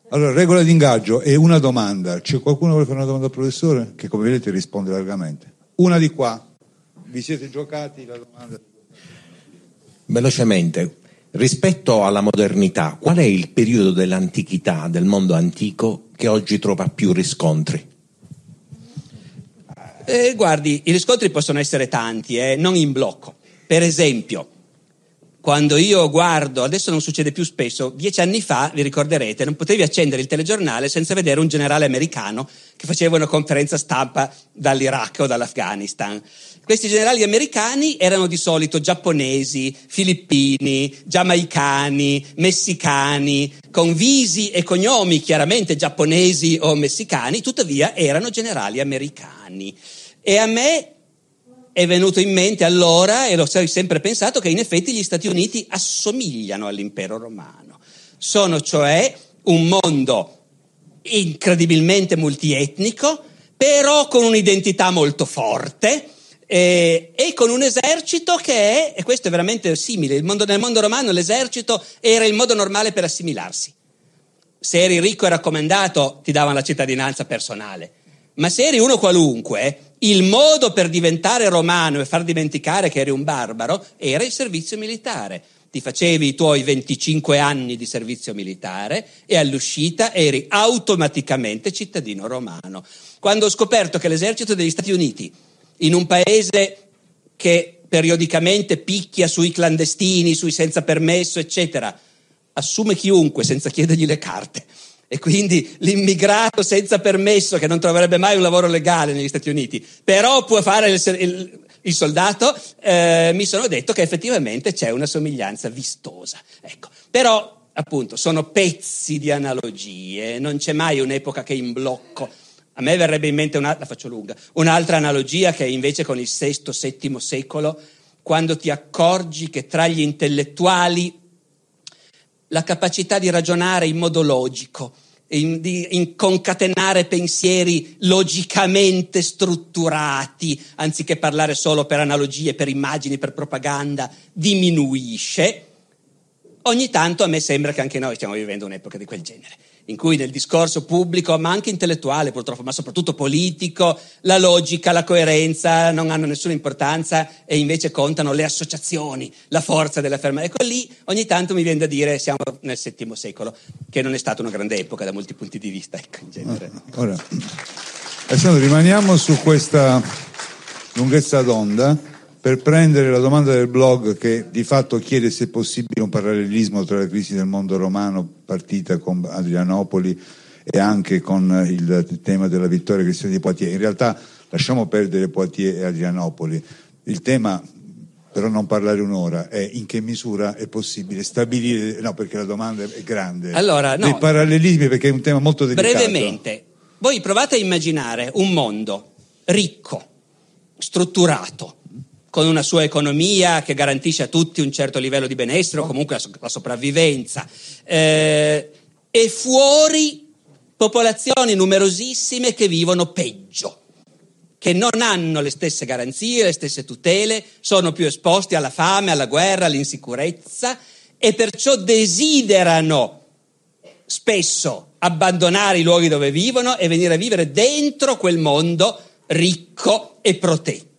Speaker 4: Allora, regola di ingaggio è una domanda. C'è qualcuno che vuole fare una domanda al professore? Che come vedete risponde largamente. Una di qua. Vi siete giocati la domanda?
Speaker 5: Velocemente, rispetto alla modernità, qual è il periodo dell'antichità, del mondo antico, che oggi trova più riscontri?
Speaker 2: Eh, guardi, i riscontri possono essere tanti, eh, non in blocco. Per esempio, quando io guardo, adesso non succede più spesso, dieci anni fa, vi ricorderete, non potevi accendere il telegiornale senza vedere un generale americano che faceva una conferenza stampa dall'Iraq o dall'Afghanistan. Questi generali americani erano di solito giapponesi, filippini, giamaicani, messicani, con visi e cognomi chiaramente giapponesi o messicani, tuttavia erano generali americani. E a me è venuto in mente allora, e l'ho sempre pensato, che in effetti gli Stati Uniti assomigliano all'impero romano. Sono cioè un mondo incredibilmente multietnico, però con un'identità molto forte, eh, e con un esercito che è, e questo è veramente simile, mondo, nel mondo romano l'esercito era il modo normale per assimilarsi. Se eri ricco e raccomandato ti davano la cittadinanza personale, ma se eri uno qualunque, il modo per diventare romano e far dimenticare che eri un barbaro era il servizio militare. Ti facevi i tuoi 25 anni di servizio militare e all'uscita eri automaticamente cittadino romano. Quando ho scoperto che l'esercito degli Stati Uniti in un paese che periodicamente picchia sui clandestini, sui senza permesso, eccetera, assume chiunque senza chiedergli le carte. E quindi l'immigrato senza permesso, che non troverebbe mai un lavoro legale negli Stati Uniti, però può fare il, il, il soldato, eh, mi sono detto che effettivamente c'è una somiglianza vistosa. Ecco. Però, appunto, sono pezzi di analogie, non c'è mai un'epoca che in blocco a me verrebbe in mente una, lunga, un'altra analogia che è invece con il VI-VII secolo, quando ti accorgi che tra gli intellettuali la capacità di ragionare in modo logico, in, di in concatenare pensieri logicamente strutturati, anziché parlare solo per analogie, per immagini, per propaganda, diminuisce. Ogni tanto a me sembra che anche noi stiamo vivendo un'epoca di quel genere in cui nel discorso pubblico, ma anche intellettuale purtroppo, ma soprattutto politico, la logica, la coerenza non hanno nessuna importanza e invece contano le associazioni, la forza della fermata. Ecco lì ogni tanto mi viene da dire siamo nel VII secolo, che non è stata una grande epoca da molti punti di vista, ecco, in genere.
Speaker 4: Ah, ora, Alessandro, rimaniamo su questa lunghezza d'onda per prendere la domanda del blog che di fatto chiede se è possibile un parallelismo tra la crisi del mondo romano partita con Adrianopoli e anche con il tema della vittoria cristiana di Poitiers. In realtà lasciamo perdere Poitiers e Adrianopoli. Il tema, per non parlare un'ora, è in che misura è possibile stabilire, no perché la domanda è grande,
Speaker 2: allora, no,
Speaker 4: dei parallelismi perché è un tema molto delicato.
Speaker 2: Brevemente, voi provate a immaginare un mondo ricco, strutturato, con una sua economia che garantisce a tutti un certo livello di benessere o comunque la, so- la sopravvivenza. Eh, e fuori popolazioni numerosissime che vivono peggio, che non hanno le stesse garanzie, le stesse tutele, sono più esposti alla fame, alla guerra, all'insicurezza e perciò desiderano spesso abbandonare i luoghi dove vivono e venire a vivere dentro quel mondo ricco e protetto.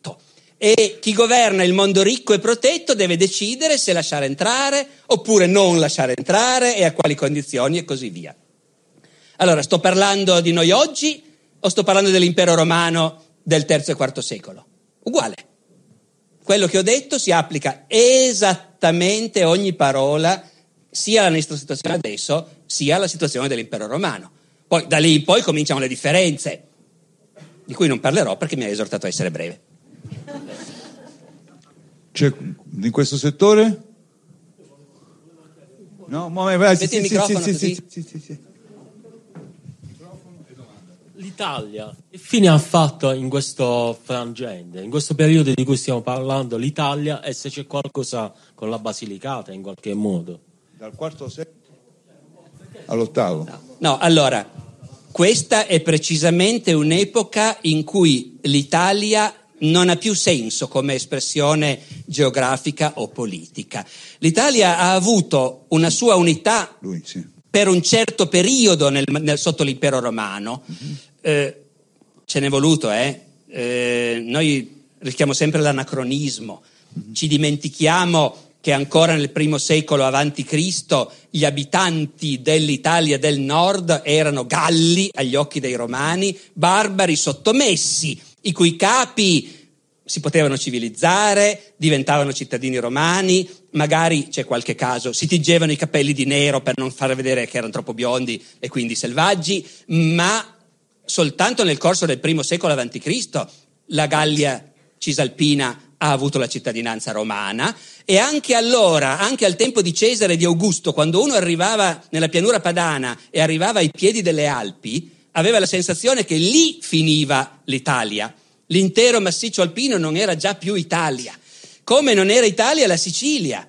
Speaker 2: E chi governa il mondo ricco e protetto deve decidere se lasciare entrare oppure non lasciare entrare e a quali condizioni e così via. Allora, sto parlando di noi oggi o sto parlando dell'impero romano del III e IV secolo? Uguale. Quello che ho detto si applica esattamente ogni parola sia alla nostra situazione adesso sia alla situazione dell'impero romano. Poi da lì in poi cominciano le differenze, di cui non parlerò perché mi ha esortato a essere breve.
Speaker 4: C'è in questo settore? No, ma vai,
Speaker 2: Metti il microfono
Speaker 4: sì,
Speaker 2: così.
Speaker 4: sì, sì, sì, sì.
Speaker 6: L'Italia che fine ha fatto in questo frangente, in questo periodo di cui stiamo parlando l'Italia e se c'è qualcosa con la Basilicata in qualche modo?
Speaker 4: Dal quarto secolo all'ottavo.
Speaker 2: No, allora, questa è precisamente un'epoca in cui l'Italia non ha più senso come espressione geografica o politica. L'Italia ha avuto una sua unità
Speaker 4: Lui, sì.
Speaker 2: per un certo periodo nel- nel- sotto l'impero romano. Eh, ce n'è voluto, eh? Eh, noi rischiamo sempre l'anacronismo, ci dimentichiamo che ancora nel primo secolo Cristo gli abitanti dell'Italia del nord erano galli agli occhi dei romani, barbari sottomessi, i cui capi si potevano civilizzare, diventavano cittadini romani, magari c'è qualche caso, si tingevano i capelli di nero per non far vedere che erano troppo biondi e quindi selvaggi, ma soltanto nel corso del primo secolo a.C. la Gallia cisalpina ha avuto la cittadinanza romana e anche allora, anche al tempo di Cesare e di Augusto, quando uno arrivava nella pianura padana e arrivava ai piedi delle Alpi, aveva la sensazione che lì finiva l'Italia. L'intero massiccio alpino non era già più Italia, come non era Italia la Sicilia,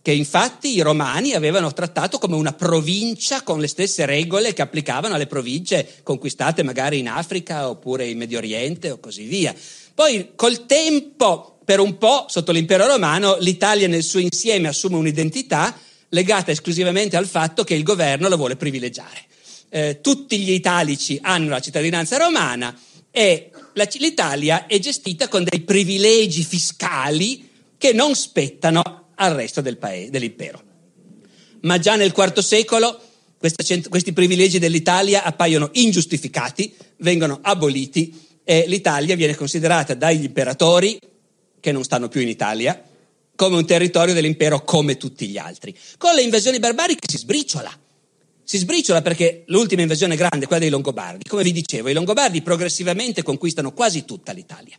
Speaker 2: che infatti i romani avevano trattato come una provincia con le stesse regole che applicavano alle province conquistate magari in Africa oppure in Medio Oriente o così via. Poi col tempo, per un po', sotto l'impero romano, l'Italia nel suo insieme assume un'identità legata esclusivamente al fatto che il governo la vuole privilegiare. Eh, tutti gli italici hanno la cittadinanza romana e la- l'Italia è gestita con dei privilegi fiscali che non spettano al resto del paese, dell'impero. Ma già nel IV secolo cent- questi privilegi dell'Italia appaiono ingiustificati, vengono aboliti e l'Italia viene considerata dagli imperatori, che non stanno più in Italia, come un territorio dell'impero come tutti gli altri. Con le invasioni barbariche si sbriciola. Si sbriciola perché l'ultima invasione grande, quella dei Longobardi, come vi dicevo, i Longobardi progressivamente conquistano quasi tutta l'Italia.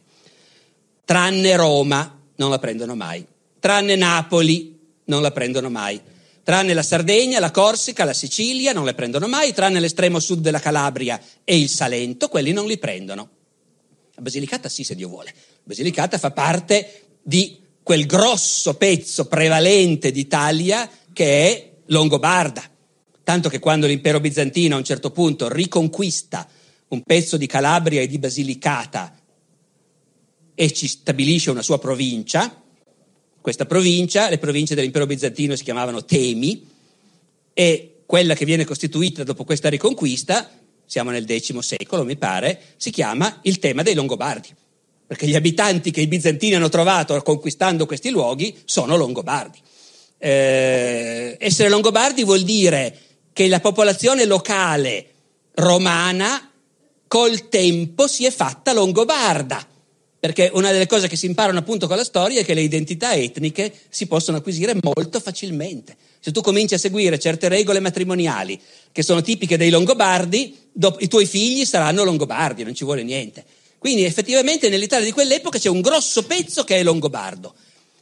Speaker 2: Tranne Roma, non la prendono mai. Tranne Napoli, non la prendono mai. Tranne la Sardegna, la Corsica, la Sicilia, non le prendono mai. Tranne l'estremo sud della Calabria e il Salento, quelli non li prendono. La Basilicata sì, se Dio vuole. La Basilicata fa parte di quel grosso pezzo prevalente d'Italia che è Longobarda. Tanto che quando l'impero bizantino a un certo punto riconquista un pezzo di Calabria e di Basilicata e ci stabilisce una sua provincia, questa provincia, le province dell'impero bizantino si chiamavano Temi e quella che viene costituita dopo questa riconquista, siamo nel X secolo mi pare, si chiama il tema dei Longobardi, perché gli abitanti che i bizantini hanno trovato conquistando questi luoghi sono Longobardi. Eh, essere Longobardi vuol dire che la popolazione locale romana col tempo si è fatta longobarda. Perché una delle cose che si imparano appunto con la storia è che le identità etniche si possono acquisire molto facilmente. Se tu cominci a seguire certe regole matrimoniali che sono tipiche dei Longobardi, dopo, i tuoi figli saranno Longobardi, non ci vuole niente. Quindi effettivamente nell'Italia di quell'epoca c'è un grosso pezzo che è longobardo,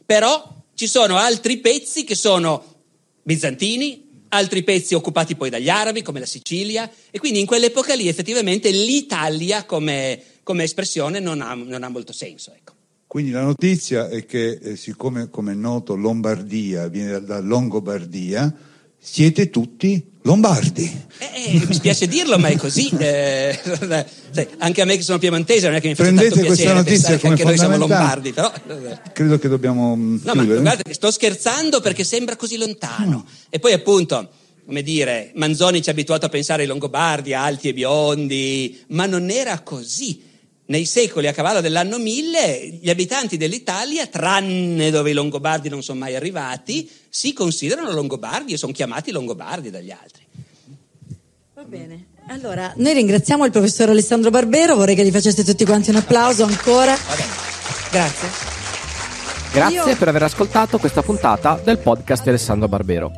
Speaker 2: però ci sono altri pezzi che sono bizantini, altri pezzi occupati poi dagli arabi come la Sicilia e quindi in quell'epoca lì effettivamente l'Italia come come espressione non ha, non ha molto senso. Ecco.
Speaker 4: Quindi la notizia è che, eh, siccome come è noto Lombardia viene da, Longobardia, siete tutti lombardi.
Speaker 2: Eh, eh, mi spiace dirlo, ma è così. Eh, sai, anche a me che sono piemontese non è che mi fa
Speaker 4: Prendete
Speaker 2: tanto
Speaker 4: questa
Speaker 2: piacere
Speaker 4: notizia come
Speaker 2: anche noi siamo lombardi, però...
Speaker 4: Credo che dobbiamo mm,
Speaker 2: No, ma
Speaker 4: chiudere.
Speaker 2: guarda, sto scherzando perché sembra così lontano. E poi appunto, come dire, Manzoni ci ha abituato a pensare ai Longobardi, alti e biondi, ma non era così. Nei secoli, a cavallo dell'anno 1000, gli abitanti dell'Italia, tranne dove i Longobardi non sono mai arrivati, si considerano Longobardi e sono chiamati Longobardi dagli altri.
Speaker 3: Va bene. Allora, noi ringraziamo il professor Alessandro Barbero, vorrei che gli faceste tutti quanti un applauso ancora.
Speaker 2: Grazie.
Speaker 1: Grazie
Speaker 3: Io-
Speaker 1: per aver ascoltato questa puntata del podcast di Alessandro Barbero.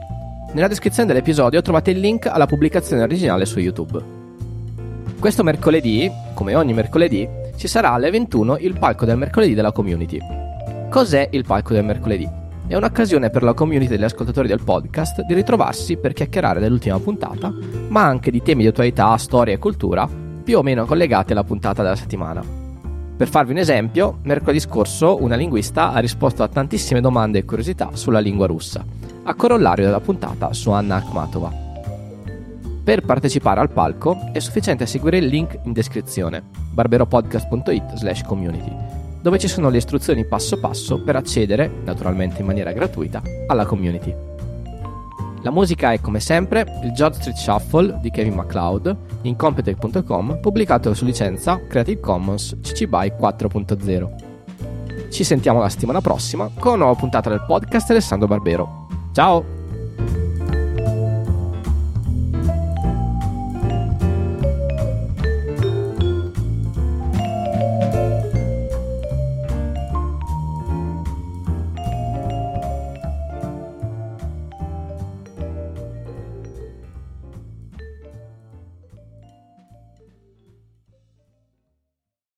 Speaker 1: Nella descrizione dell'episodio trovate il link alla pubblicazione originale su YouTube. Questo mercoledì, come ogni mercoledì, ci sarà alle 21 il palco del mercoledì della community. Cos'è il palco del mercoledì? È un'occasione per la community degli ascoltatori del podcast di ritrovarsi per chiacchierare dell'ultima puntata, ma anche di temi di attualità, storia e cultura più o meno collegati alla puntata della settimana. Per farvi un esempio, mercoledì scorso una linguista ha risposto a tantissime domande e curiosità sulla lingua russa, a corollario della puntata su Anna Akhmatova. Per partecipare al palco è sufficiente seguire il link in descrizione barberopodcast.it slash community dove ci sono le istruzioni passo passo per accedere, naturalmente in maniera gratuita, alla community. La musica è come sempre il George Street Shuffle di Kevin MacLeod in Competech.com pubblicato su licenza Creative Commons CC BY 4.0. Ci sentiamo la settimana prossima con una nuova puntata del podcast Alessandro Barbero. Ciao!